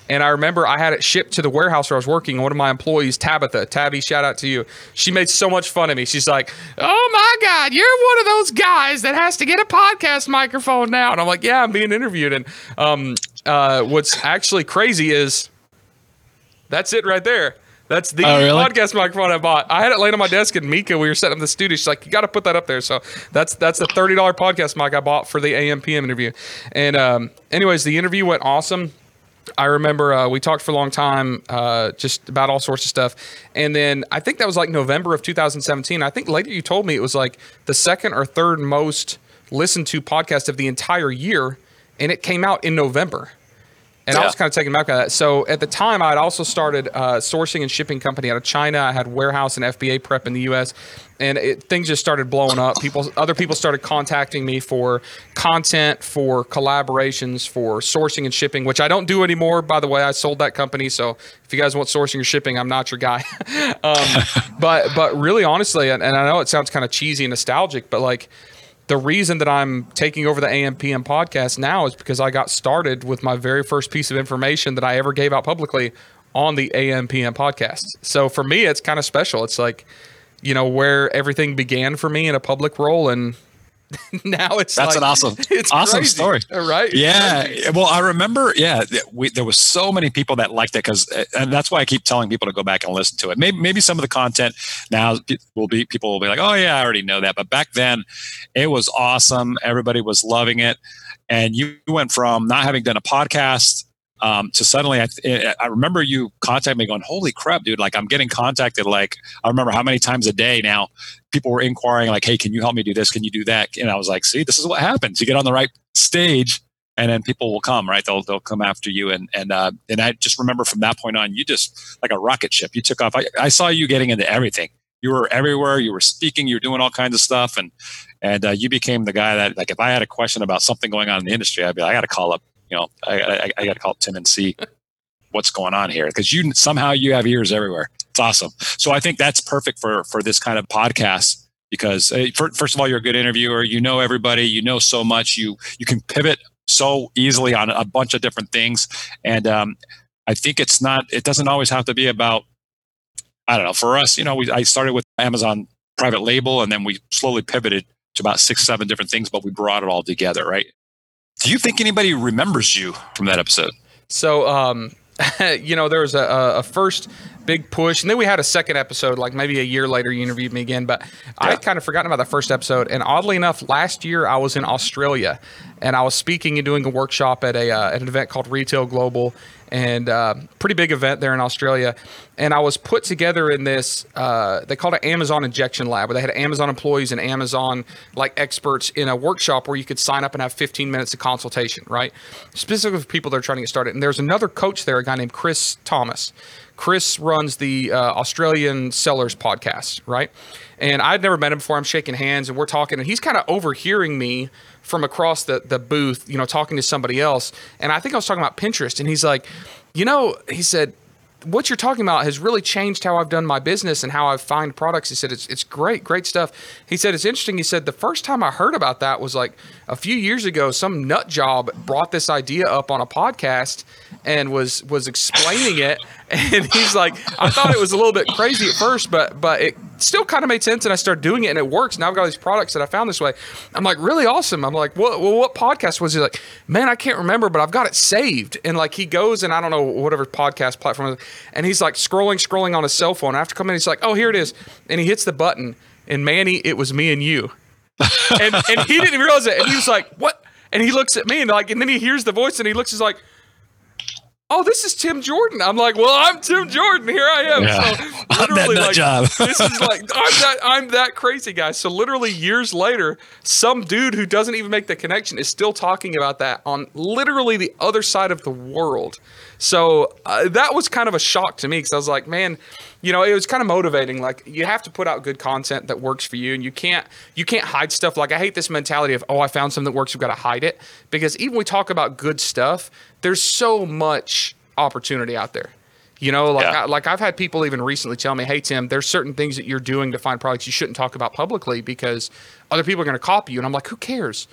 [SPEAKER 2] and I remember I had it shipped to the warehouse where I was working. One of my employees, Tabitha, Tabby, shout out to you. She made so much fun of me. She's like, "Oh my God, you're one of those guys that has to get a podcast microphone now." And I'm like, "Yeah, I'm being interviewed." And um, uh, what's actually crazy is that's it right there. That's the oh, really? podcast microphone I bought. I had it laying on my desk, and Mika, we were setting up the studio. She's like, "You got to put that up there." So that's that's the thirty dollar podcast mic I bought for the AMPM interview. And um, anyways, the interview went awesome. I remember uh, we talked for a long time, uh, just about all sorts of stuff. And then I think that was like November of 2017. I think later you told me it was like the second or third most listened to podcast of the entire year, and it came out in November. And yeah. I was kind of taken back by that. So at the time, I had also started a uh, sourcing and shipping company out of China. I had warehouse and FBA prep in the U.S. And it, things just started blowing up. People, other people started contacting me for content, for collaborations, for sourcing and shipping, which I don't do anymore. By the way, I sold that company. So if you guys want sourcing or shipping, I'm not your guy. um, but but really, honestly, and, and I know it sounds kind of cheesy and nostalgic, but like the reason that I'm taking over the AMPM podcast now is because I got started with my very first piece of information that I ever gave out publicly on the AMPM podcast. So for me, it's kind of special. It's like, you know, where everything began for me in a public role and now it's
[SPEAKER 1] that's
[SPEAKER 2] like,
[SPEAKER 1] an awesome awesome
[SPEAKER 2] crazy,
[SPEAKER 1] story.
[SPEAKER 2] right?
[SPEAKER 1] Yeah. Well i remember yeah we, there was so many people that liked it because eh, and that's why i keep telling people to go back and listen to it. Maybe, maybe some of the content now will be people will be like oh yeah i already know that. But back then it was awesome. Everybody was loving it. And you went from not having done a podcast um, so suddenly I, I remember you contacting me going, holy crap, dude, like I'm getting contacted. Like I remember how many times a day now people were inquiring like, Hey, can you help me do this? Can you do that? And I was like, see, this is what happens. You get on the right stage and then people will come, right? They'll, they'll come after you. And, and, uh, and I just remember from that point on, you just like a rocket ship, you took off. I, I saw you getting into everything. You were everywhere. You were speaking. You were doing all kinds of stuff, and and uh, you became the guy that, like, if I had a question about something going on in the industry, I'd be like, I got to call up you know, I, I, I got to call Tim and see what's going on here because you somehow you have ears everywhere. It's awesome. So I think that's perfect for for this kind of podcast because uh, first of all, you're a good interviewer. You know everybody. You know so much. You you can pivot so easily on a bunch of different things, and um, I think it's not. It doesn't always have to be about. I don't know. For us, you know, we I started with Amazon private label, and then we slowly pivoted to about six, seven different things, but we brought it all together, right? Do you think anybody remembers you from that episode?
[SPEAKER 2] So, um, you know, there was a, a, first big push, and then we had a second episode, like maybe a year later. You interviewed me again, but yeah. I had kind of forgotten about the first episode. And oddly enough, last year I was in Australia, and I was speaking and doing a workshop at a uh, at an event called Retail Global, and uh, pretty big event there in Australia. And I was put together in this. Uh, they called it Amazon Injection Lab, where they had Amazon employees and Amazon like experts in a workshop where you could sign up and have 15 minutes of consultation, right? Specifically for people that are trying to get started. And there's another coach there, a guy named Chris Thomas. Chris runs the uh, Australian Sellers podcast, right? And I'd never met him before. I'm shaking hands and we're talking, and he's kind of overhearing me from across the, the booth, you know, talking to somebody else. And I think I was talking about Pinterest. And he's like, you know, he said, what you're talking about has really changed how I've done my business and how I find products. He said, it's, it's great, great stuff. He said, it's interesting. He said, the first time I heard about that was like a few years ago. Some nut job brought this idea up on a podcast and was, was explaining it. And he's like, I thought it was a little bit crazy at first, but, but it still kind of made sense and I started doing it and it works. Now I've got these products that I found this way. I'm like, really awesome. I'm like, what, well, what podcast was he like? Man, I can't remember, but I've got it saved. And like he goes and I don't know whatever podcast platform and he's like scrolling, scrolling on his cell phone. After coming, he's like, oh, here it is. And he hits the button and Manny, it was me and you. and, and he didn't realize it. And he was like, what? And he looks at me and like, and then he hears the voice and he looks, he's like, oh, this is Tim Jordan. I'm like, well, I'm Tim Jordan. Here I am. Yeah.
[SPEAKER 1] So literally, like, job.
[SPEAKER 2] this is like, I'm that, I'm that crazy guy. So literally years later, some dude who doesn't even make the connection is still talking about that on literally the other side of the world. So uh, that was kind of a shock to me because I was like, man, you know, it was kind of motivating. Like you have to put out good content that works for you, and you can't you can't hide stuff. Like I hate this mentality of oh, I found something that works, we've got to hide it because even when we talk about good stuff, there's so much opportunity out there. You know, like yeah. I, like I've had people even recently tell me, "Hey Tim, there's certain things that you're doing to find products you shouldn't talk about publicly because other people are going to copy you." And I'm like, "Who cares?"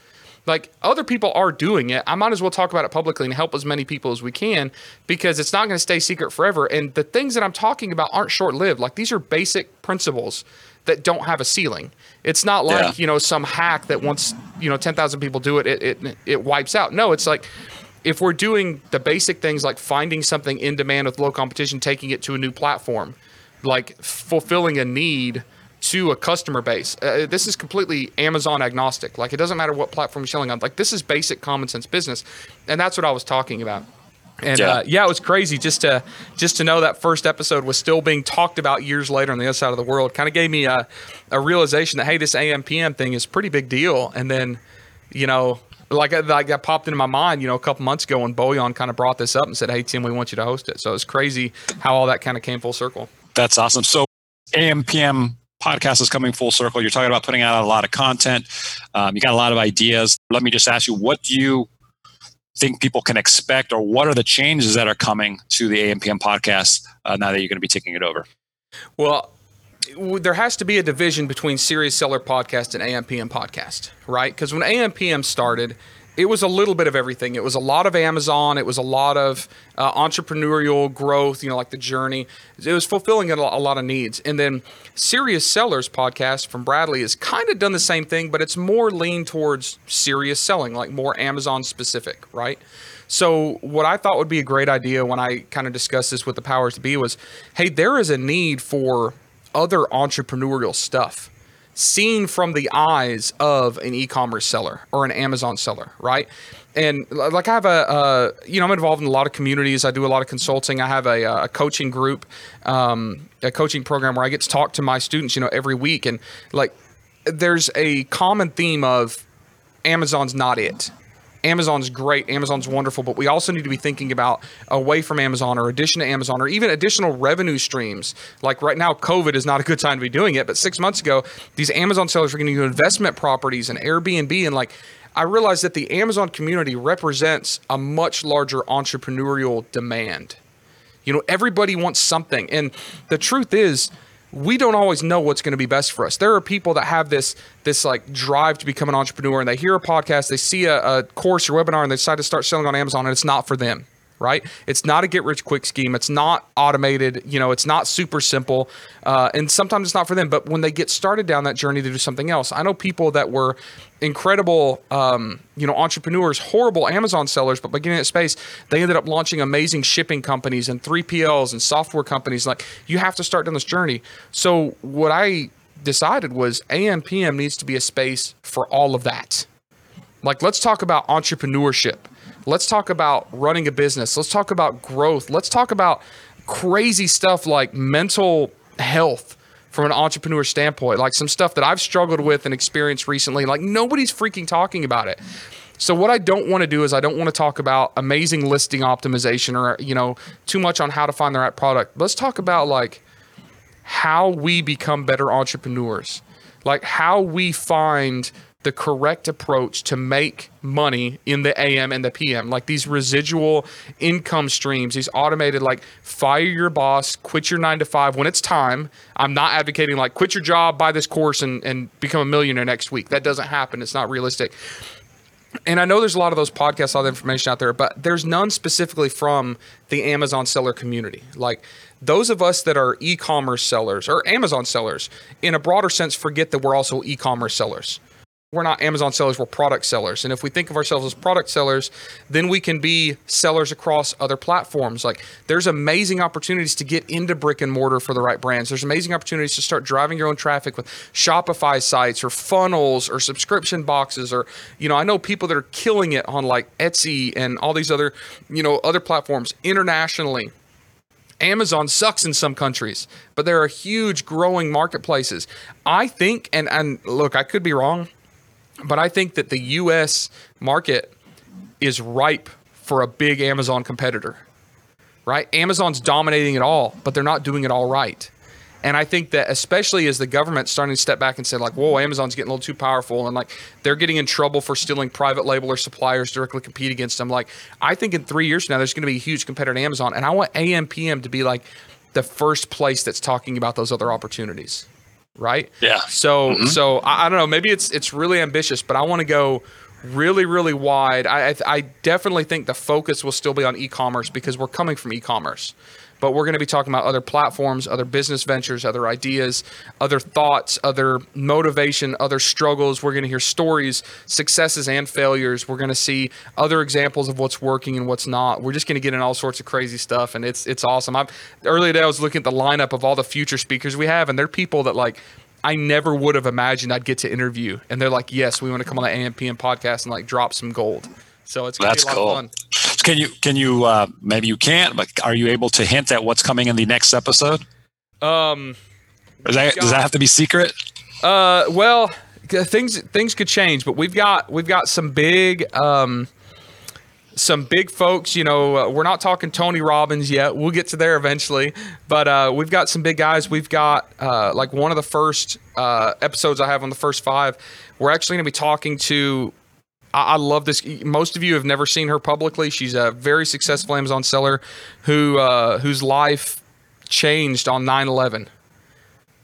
[SPEAKER 2] Like other people are doing it. I might as well talk about it publicly and help as many people as we can because it's not going to stay secret forever. And the things that I'm talking about aren't short lived. Like these are basic principles that don't have a ceiling. It's not like, yeah. you know, some hack that once, you know, 10,000 people do it, it, it, it wipes out. No, it's like, if we're doing the basic things like finding something in demand with low competition, taking it to a new platform, like fulfilling a need to a customer base, uh, this is completely Amazon agnostic. Like it doesn't matter what platform you're selling on. Like this is basic common sense business, and that's what I was talking about. And yeah. Uh, yeah, it was crazy just to just to know that first episode was still being talked about years later on the other side of the world. Kind of gave me a, a realization that hey, this AMPM thing is pretty big deal. And then, you know, like like that popped into my mind, you know, a couple months ago when Bojan kind of brought this up and said, "Hey Tim, we want you to host it." So it's crazy how all that kind of came full circle.
[SPEAKER 1] That's awesome. So AMPM podcast is coming full circle. You're talking about putting out a lot of content. Um, you got a lot of ideas. Let me just ask you, what do you think people can expect, or what are the changes that are coming to the AMPM podcast uh, now that you're going to be taking it over?
[SPEAKER 2] Well, there has to be a division between Serious Seller Podcast and AMPM Podcast, right? Because when AMPM started, it was a little bit of everything. It was a lot of Amazon. It was a lot of uh, entrepreneurial growth, you know, like the journey. It was fulfilling a lot of needs. And then Serious Sellers podcast from Bradley has kind of done the same thing, but it's more lean towards serious selling, like more Amazon specific, right? So, what I thought would be a great idea when I kind of discussed this with the powers to be was hey, there is a need for other entrepreneurial stuff seen from the eyes of an e-commerce seller or an Amazon seller, right? And like I have a, uh, you know, I'm involved in a lot of communities. I do a lot of consulting. I have a, a coaching group, um, a coaching program where I get to talk to my students, you know, every week. And like, there's a common theme of Amazon's not it. Amazon's great, Amazon's wonderful, but we also need to be thinking about away from Amazon or addition to Amazon or even additional revenue streams. Like right now, COVID is not a good time to be doing it, but six months ago, these Amazon sellers were getting into investment properties and Airbnb and like I realized that the Amazon community represents a much larger entrepreneurial demand. You know, everybody wants something. And the truth is, we don't always know what's going to be best for us. There are people that have this this like drive to become an entrepreneur and they hear a podcast, they see a, a course or webinar and they decide to start selling on Amazon and it's not for them right? It's not a get rich quick scheme. It's not automated. You know, it's not super simple. Uh, and sometimes it's not for them. But when they get started down that journey to do something else, I know people that were incredible, um, you know, entrepreneurs, horrible Amazon sellers, but by getting that space, they ended up launching amazing shipping companies and 3PLs and software companies. Like, you have to start down this journey. So, what I decided was AMPM needs to be a space for all of that. Like, let's talk about entrepreneurship Let's talk about running a business. Let's talk about growth. Let's talk about crazy stuff like mental health from an entrepreneur standpoint, like some stuff that I've struggled with and experienced recently. Like nobody's freaking talking about it. So what I don't want to do is I don't want to talk about amazing listing optimization or you know too much on how to find the right product. Let's talk about like how we become better entrepreneurs. Like how we find the correct approach to make money in the AM and the PM. Like these residual income streams, these automated, like fire your boss, quit your nine to five when it's time. I'm not advocating like quit your job, buy this course, and, and become a millionaire next week. That doesn't happen. It's not realistic. And I know there's a lot of those podcasts, all the information out there, but there's none specifically from the Amazon seller community. Like those of us that are e-commerce sellers or Amazon sellers, in a broader sense, forget that we're also e-commerce sellers we're not Amazon sellers, we're product sellers. And if we think of ourselves as product sellers, then we can be sellers across other platforms. Like there's amazing opportunities to get into brick and mortar for the right brands. There's amazing opportunities to start driving your own traffic with Shopify sites or funnels or subscription boxes or you know, I know people that are killing it on like Etsy and all these other, you know, other platforms internationally. Amazon sucks in some countries, but there are huge growing marketplaces. I think and and look, I could be wrong but I think that the US market is ripe for a big Amazon competitor, right? Amazon's dominating it all, but they're not doing it all right. And I think that especially as the government's starting to step back and say like, "Whoa, Amazon's getting a little too powerful," and like they're getting in trouble for stealing private label or suppliers directly compete against them. Like, I think in three years from now, there's going to be a huge competitor to Amazon, and I want AMPM to be like the first place that's talking about those other opportunities right?
[SPEAKER 1] Yeah.
[SPEAKER 2] So mm-hmm. so I, I, don't know. Maybe it's it's really ambitious, but I want to go really really wide. I, I I definitely think the focus will still be on e-commerce because we're coming from e-commerce but we're going to be talking about other platforms, other business ventures, other ideas, other thoughts, other motivation, other struggles. We're going to hear stories, successes and failures. We're going to see other examples of what's working and what's not. We're just going to get in all sorts of crazy stuff, and it's it's awesome. i earlier today I was looking at the lineup of all the future speakers we have, and they're people that like. I never would have imagined I'd get to interview, and they're like, "Yes, we want to come on the AMPM podcast and like drop some gold." So it's gonna
[SPEAKER 1] That's
[SPEAKER 2] be a lot
[SPEAKER 1] cool.
[SPEAKER 2] of fun.
[SPEAKER 1] Can you can you uh, maybe you can't, but are you able to hint at what's coming in the next episode?
[SPEAKER 2] Um,
[SPEAKER 1] does that, does that have to be secret?
[SPEAKER 2] Uh, well, things things could change, but we've got we've got some big um, some big folks. You know, uh, we're not talking Tony Robbins yet. We'll get to there eventually, but uh, we've got some big guys. We've got uh, like one of the first uh, episodes I have on the first five. We're actually going to be talking to. I, I love this. Most of you have never seen her publicly. She's a very successful Amazon seller who uh, whose life changed on 9/11.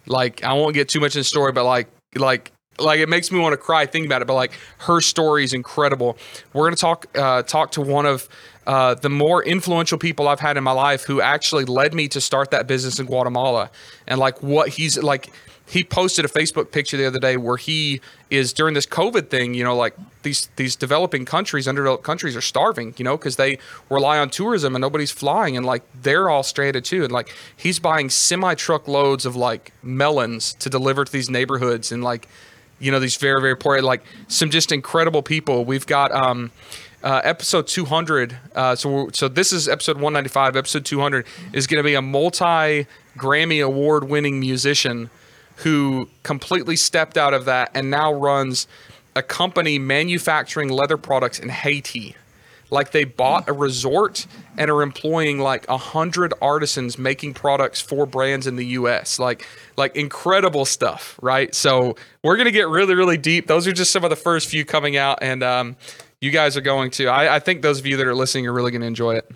[SPEAKER 2] Like I won't get too much in the story, but like like like it makes me want to cry thinking about it but like her story is incredible we're to talk uh, talk to one of uh, the more influential people I've had in my life who actually led me to start that business in Guatemala and like what he's like he posted a Facebook picture the other day where he is during this COVID thing, you know, like these these developing countries, underdeveloped countries are starving, you know, because they rely on tourism and nobody's flying, and like they're all stranded too. And like he's buying semi truck loads of like melons to deliver to these neighborhoods, and like you know these very very poor like some just incredible people we've got um uh, episode 200 uh, so so this is episode 195 episode 200 is going to be a multi grammy award winning musician who completely stepped out of that and now runs a company manufacturing leather products in haiti like they bought a resort and are employing like a hundred artisans making products for brands in the US. Like like incredible stuff, right? So we're gonna get really, really deep. Those are just some of the first few coming out, and um, you guys are going to. I, I think those of you that are listening are really gonna enjoy it.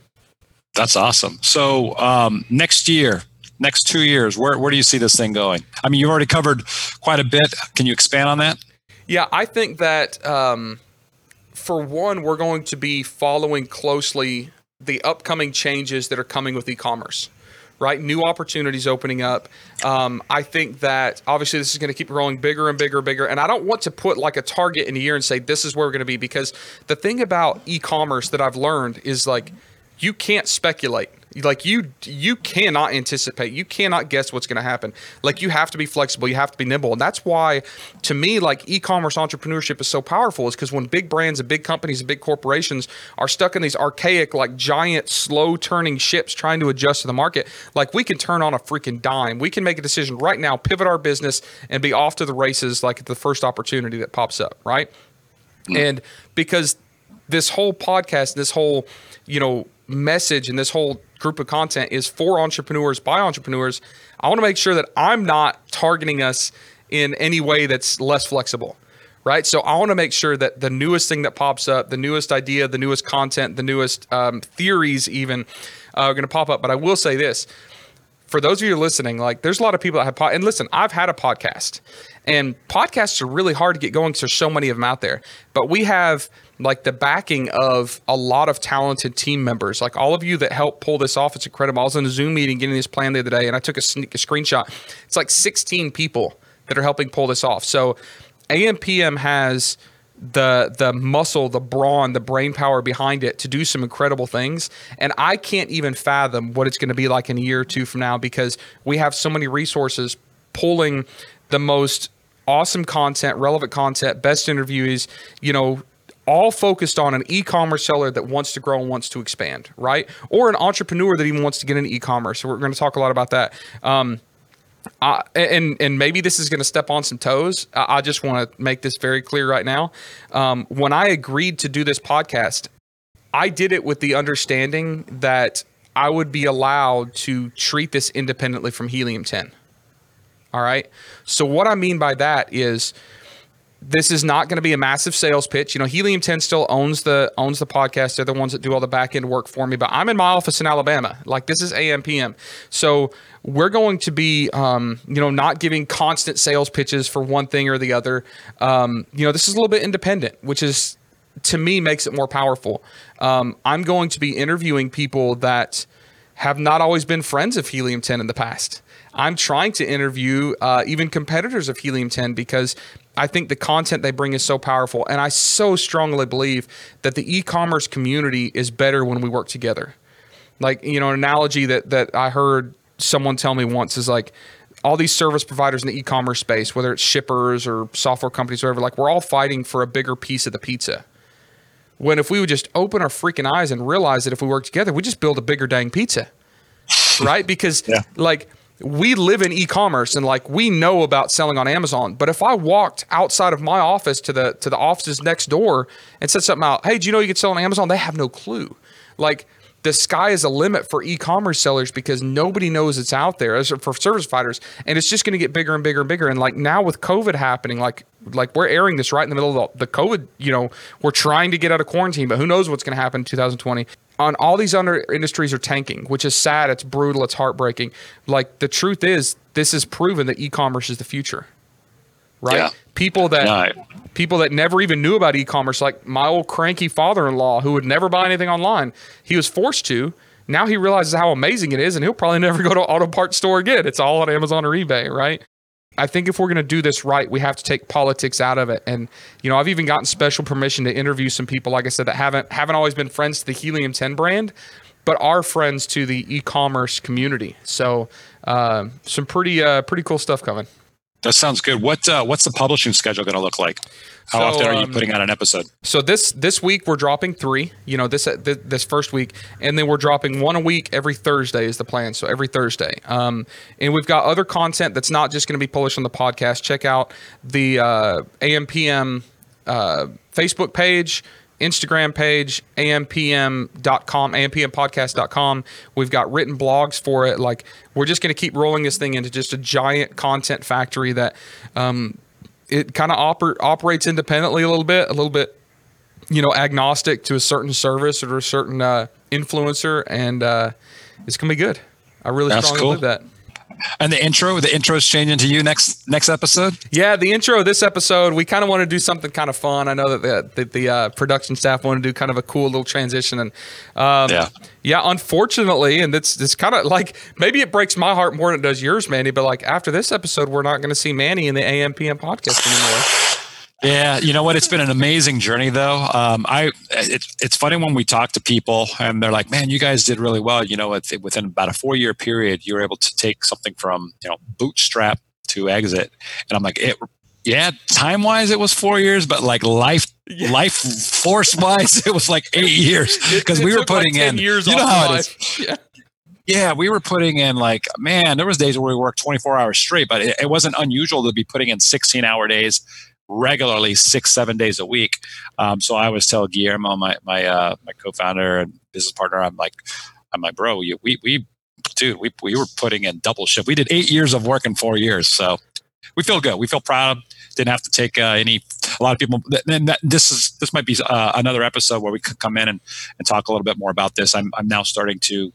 [SPEAKER 1] That's awesome. So um, next year, next two years, where where do you see this thing going? I mean, you've already covered quite a bit. Can you expand on that?
[SPEAKER 2] Yeah, I think that um, for one, we're going to be following closely the upcoming changes that are coming with e-commerce right? New opportunities opening up. Um, I think that obviously this is going to keep growing bigger and bigger and bigger. And I don't want to put like a target in a year and say this is where we're going to be because the thing about e-commerce that I've learned is like you can't speculate like you you cannot anticipate you cannot guess what's going to happen. Like you have to be flexible you have to be nimble. And that's why to me like e-commerce entrepreneurship is so powerful is because when big brands and big companies and big corporations are stuck in these archaic like giant slow turning ships trying to adjust to the market like we can turn on a freaking dime. We can make a decision right now pivot our business and be off to the races like at the first opportunity that pops up right? Mm. and because this whole podcast this whole you know message and this whole group of content is for entrepreneurs by entrepreneurs, I want to make sure that I'm not targeting us in any way that's less flexible. Right. So I want to make sure that the newest thing that pops up, the newest idea, the newest content, the newest um, theories, even uh, are going to pop up. But I will say this for those of you listening, like there's a lot of people that have pod- and listen, I've had a podcast, and podcasts are really hard to get going because there's so many of them out there. But we have like the backing of a lot of talented team members. Like all of you that helped pull this off, it's incredible. I was in a Zoom meeting getting this plan the other day, and I took a, sneak, a screenshot. It's like 16 people that are helping pull this off. So AMPM has the the muscle, the brawn, the brain power behind it to do some incredible things. And I can't even fathom what it's going to be like in a year or two from now because we have so many resources pulling the most awesome content, relevant content, best interviews, you know, all focused on an e-commerce seller that wants to grow and wants to expand, right? Or an entrepreneur that even wants to get into e-commerce. So we're going to talk a lot about that. Um, I, and and maybe this is going to step on some toes. I, just want to make this very clear right now. Um, when I agreed to do this podcast, I did it with the understanding that I would be allowed to treat this independently from Helium 10. All right. So what I mean by that is this is not going to be a massive sales pitch. You know, Helium 10 still owns the owns the podcast. They're the ones that do all the back end work for me. But I'm in my office in Alabama. Like this is AMPM. So we're going to be, um, you know, not giving constant sales pitches for one thing or the other. Um, you know, this is a little bit independent, which is to me makes it more powerful. Um, I'm going to be interviewing people that have not always been friends of Helium 10 in the past. I'm trying to interview uh, even competitors of Helium 10 because I think the content they bring is so powerful. And I so strongly believe that the e commerce community is better when we work together. Like, you know, an analogy that, that I heard someone tell me once is like, all these service providers in the e-commerce space, whether it's shippers or software companies, or whatever, like we're all fighting for a bigger piece of the pizza. When if we would just open our freaking eyes and realize that if we work together, we just build a bigger dang pizza, right? Because yeah. like we live in e-commerce and like we know about selling on Amazon. But if I walked outside of my office to the to the offices next door and said something out, hey, do you know you could sell on Amazon? They have no clue. Like the sky is a limit for e-commerce sellers because nobody knows it's out there as for service providers and it's just going to get bigger and bigger and bigger and like now with covid happening like like we're airing this right in the middle of the, the covid you know we're trying to get out of quarantine but who knows what's going to happen in 2020 on all these other industries are tanking which is sad. It's brutal. It's heartbreaking. Like the truth is this is proven that e-commerce is the future right?
[SPEAKER 1] Yeah.
[SPEAKER 2] people that people that never even knew about e-commerce like my old cranky father-in-law who would never buy anything online he was forced to. Now he realizes how amazing it is and he'll probably never go to an auto parts store again. It's all on amazon or ebay right i think if we're going to do this right we have to take politics out of it and you know i've even gotten special permission to interview some people like i said that haven't haven't always been friends to the helium 10 brand but are friends to the e-commerce community so uh, some pretty uh, pretty cool stuff coming
[SPEAKER 1] That sounds good. What uh, what's the publishing schedule going to look like? How
[SPEAKER 2] So,
[SPEAKER 1] often are you
[SPEAKER 2] um,
[SPEAKER 1] putting out an episode?
[SPEAKER 2] So this this week we're dropping three. You know this this, this first week, and then we're dropping one a week every Thursday is the plan. So every Thursday, um, and we've got other content that's not just going to be published on the podcast. Check out the uh, AMPM uh, Facebook page. Instagram page, ampm.com, ampmpodcast.com. We've got written blogs for it. Like, we're just going to keep rolling this thing into just a giant content factory that um, it kind of oper- operates independently a little bit, a little bit, you know, agnostic to a certain service or a certain uh, influencer, and uh, it's gonna be good. I really
[SPEAKER 1] That's
[SPEAKER 2] strongly
[SPEAKER 1] cool.
[SPEAKER 2] believe that.
[SPEAKER 1] And the intro, the intro is changing to you next next episode.
[SPEAKER 2] Yeah, the intro of this episode, we kind of want to do something kind of fun. I know that the, the, the uh, production staff want to do kind of a cool little transition, and um,
[SPEAKER 1] Yeah.
[SPEAKER 2] yeah, unfortunately, and it's it's kind of like maybe it breaks my heart more than it does yours, Manny. But like after this episode, we're not going to see Manny in the AMPM podcast anymore.
[SPEAKER 1] Yeah, you know what? It's been an amazing journey, though. Um, I it's it's funny when we talk to people and they're like, "Man, you guys did really well." You know, with- within about a four year period, you were able to take something from you know bootstrap to exit, and I'm like, "It." Yeah, time wise, it was four years, but like life,
[SPEAKER 2] Yeah.
[SPEAKER 1] life force wise, it was like eight years because we were
[SPEAKER 2] like,
[SPEAKER 1] putting
[SPEAKER 2] 10
[SPEAKER 1] in.
[SPEAKER 2] years
[SPEAKER 1] you know how it is.
[SPEAKER 2] Yeah.
[SPEAKER 1] Yeah, we were putting in like, man, there was days where we worked 24 hours straight, but it, it wasn't unusual to be putting in 16 hour days regularly, six, seven days a week. Um, so I always tell Guillermo, my, my, uh, my co-founder and business partner, I'm like, I'm like, bro, you, we, we, dude, we, we were putting in double shift. We did eight years of work in four years. So we feel good. We feel proud. Didn't have to take uh, any. A lot of people. Then that, this is this might be uh, another episode where we could come in and, and talk a little bit more about this. I'm I'm now starting to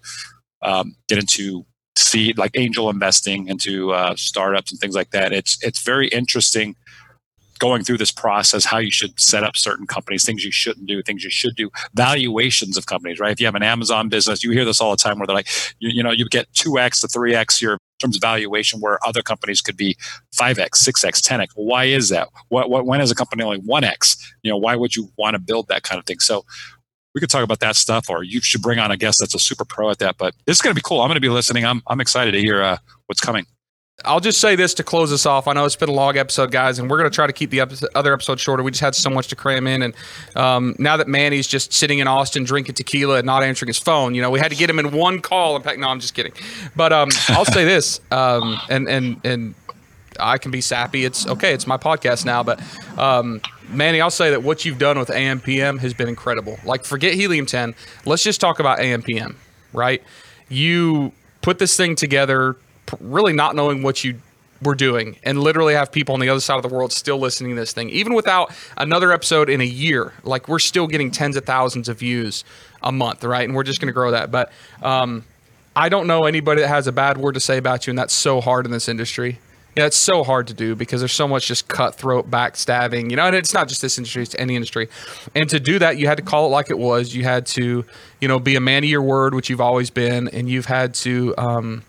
[SPEAKER 1] um, get into see like angel investing into uh, startups and things like that. It's it's very interesting going through this process how you should set up certain companies things you shouldn't do things you should do valuations of companies right? If you have an amazon business you hear this all the time where they're like you, you know you get 2x to 3x your terms of valuation where other companies could be 5x 6x 10x well, why is that? What, what when is a company only 1x you know why would you want to build that kind of thing? So we could talk about that stuff or you should bring on a guest that's a super pro at that but this is going to be cool. I'm going to be listening. I'm, I'm excited to hear uh, what's coming
[SPEAKER 2] I'll just say this to close us off. I know it's been a long episode, guys, and we're going to try to keep the episode, other episode shorter. We just had so much to cram in, and um, now that Manny's just sitting in Austin drinking tequila and not answering his phone, you know, we had to get him in one call. In fact, no, I'm just kidding. But um, I'll say this, um, and and and I can be sappy. It's okay. It's my podcast now, but um, Manny, I'll say that what you've done with AMPM has been incredible. Like, forget Helium 10. Let's just talk about AMPM, right? You put this thing together, really not knowing what you were doing, and literally have people on the other side of the world still listening to this thing, even without another episode in a year. Like, we're still getting tens of thousands of views a month, right? And we're just going to grow that. But um, I don't know anybody that has a bad word to say about you, and that's so hard in this industry. Yeah, it's so hard to do because there's so much just cutthroat backstabbing, you know, and it's not just this industry, it's any industry. And to do that, you had to call it like it was. You had to, you know, be a man of your word, which you've always been, and you've had to, um,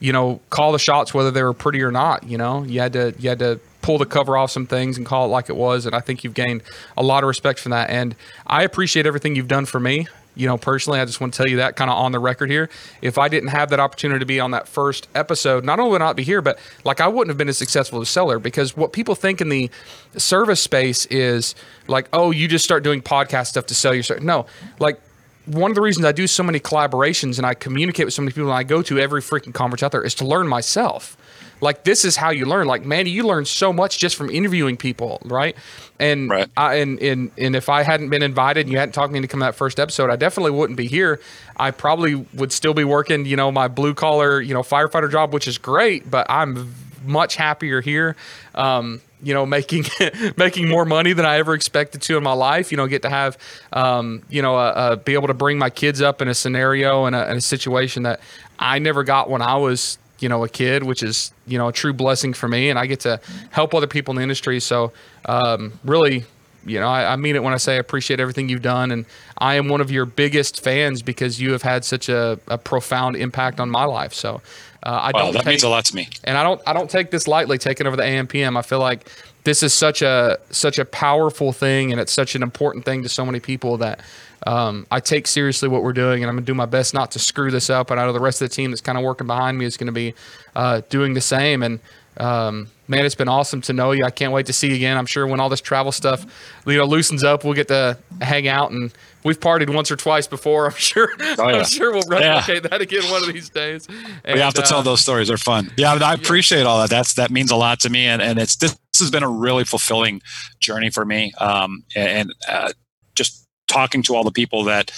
[SPEAKER 2] you know, call the shots whether they were pretty or not. You know, you had to, you had to pull the cover off some things and call it like it was. And I think you've gained a lot of respect from that. And I appreciate everything you've done for me you know, personally, I just want to tell you that kind of on the record here. If I didn't have that opportunity to be on that first episode, not only would I not be here, but like I wouldn't have been as successful as seller because what people think in the service space is like, oh, you just start doing podcast stuff to sell your service. No, like one of the reasons I do so many collaborations and I communicate with so many people and I go to every freaking conference out there is to learn myself. Like this is how you learn. Like Manny, you learn so much just from interviewing people, right? And
[SPEAKER 1] right.
[SPEAKER 2] I, and and and if I hadn't been invited and you hadn't talked me into come that first episode, I definitely wouldn't be here. I probably would still be working, you know, my blue collar, you know, firefighter job, which is great, but I'm much happier here. Um, you know, making making more money than I ever expected to in my life. You know, get to have, um, you know, uh, uh, be able to bring my kids up in a scenario and a, in a situation that I never got when I was you know a kid which is you know a true blessing for me. And i get to help other people in the industry. So um, really you know I, I, mean it when i say i appreciate everything you've done. And i am one of your biggest fans because you have had such a, a profound impact on my life. So uh, I
[SPEAKER 1] wow,
[SPEAKER 2] don't
[SPEAKER 1] that
[SPEAKER 2] take,
[SPEAKER 1] means a lot to me
[SPEAKER 2] and i don't i don't take this lightly taking over the ampm i feel like this is such a such a powerful thing and it's such an important thing to so many people that um, I take seriously what we're doing, and I'm gonna do my best not to screw this up. And I know the rest of the team that's kind of working behind me is going to be uh, doing the same. And um, man, it's been awesome to know you. I can't wait to see you again. I'm sure when all this travel stuff, you know, loosens up, we'll get to hang out and we've partied once or twice before. I'm sure. Oh, yeah. I'm sure we'll replicate yeah. that again one of these days.
[SPEAKER 1] And, we have to uh, tell those stories. They're fun. Yeah, I appreciate all that. That's that means a lot to me, and and it's this, this has been a really fulfilling journey for me. Um, and uh, just talking to all the people that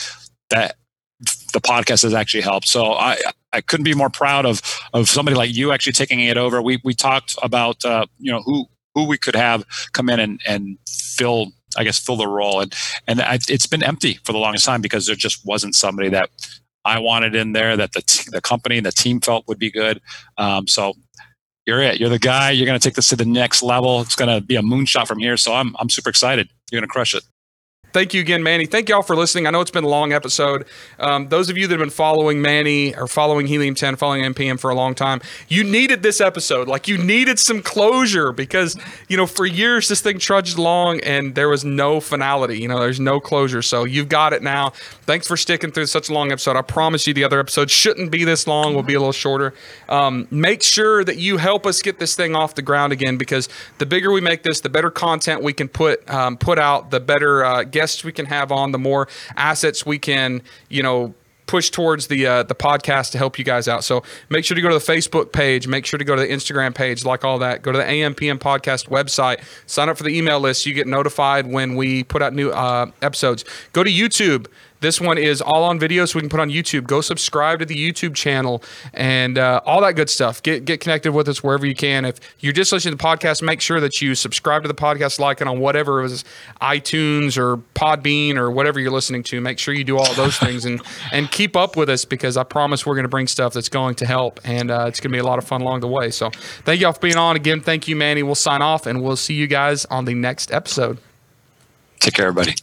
[SPEAKER 1] that the podcast has actually helped. So I I couldn't be more proud of of somebody like you actually taking it over. We we talked about uh, you know who who we could have come in and and fill I guess fill the role and and I, it's been empty for the longest time because there just wasn't somebody that I wanted in there that the t- the company and the team felt would be good. Um, so you're it. You're the guy. You're going to take this to the next level. It's going to be a moonshot from here. So I'm I'm super excited. You're going to crush it.
[SPEAKER 2] Thank you again, Manny. Thank y'all for listening. I know it's been a long episode. Um, those of you that have been following Manny or following Helium 10, following AMPM for a long time, you needed this episode. Like you needed some closure because, you know, for years this thing trudged along and there was no finality. You know, there's no closure. So you've got it now. Thanks for sticking through such a long episode. I promise you the other episode shouldn't be this long, will be a little shorter. Um, make sure that you help us get this thing off the ground again because the bigger we make this, the better content we can put um, put out, the better uh, guests we can have on, the more assets we can, you know, push towards the uh, the podcast to help you guys out. So make sure to go to the Facebook page, make sure to go to the Instagram page, like all that. Go to the AMPM podcast website, sign up for the email list. So you get notified when we put out new uh, episodes. Go to YouTube. This one is all on video, so we can put on YouTube. Go subscribe to the YouTube channel and uh, all that good stuff. Get get connected with us wherever you can. If you're just listening to the podcast, make sure that you subscribe to the podcast, like it on whatever it was iTunes or Podbean or whatever you're listening to. Make sure you do all those things and and keep up with us because I promise we're going to bring stuff that's going to help and uh, it's going to be a lot of fun along the way. So thank y'all for being on again. Thank you, Manny. We'll sign off and we'll see you guys on the next episode.
[SPEAKER 1] Take care, everybody.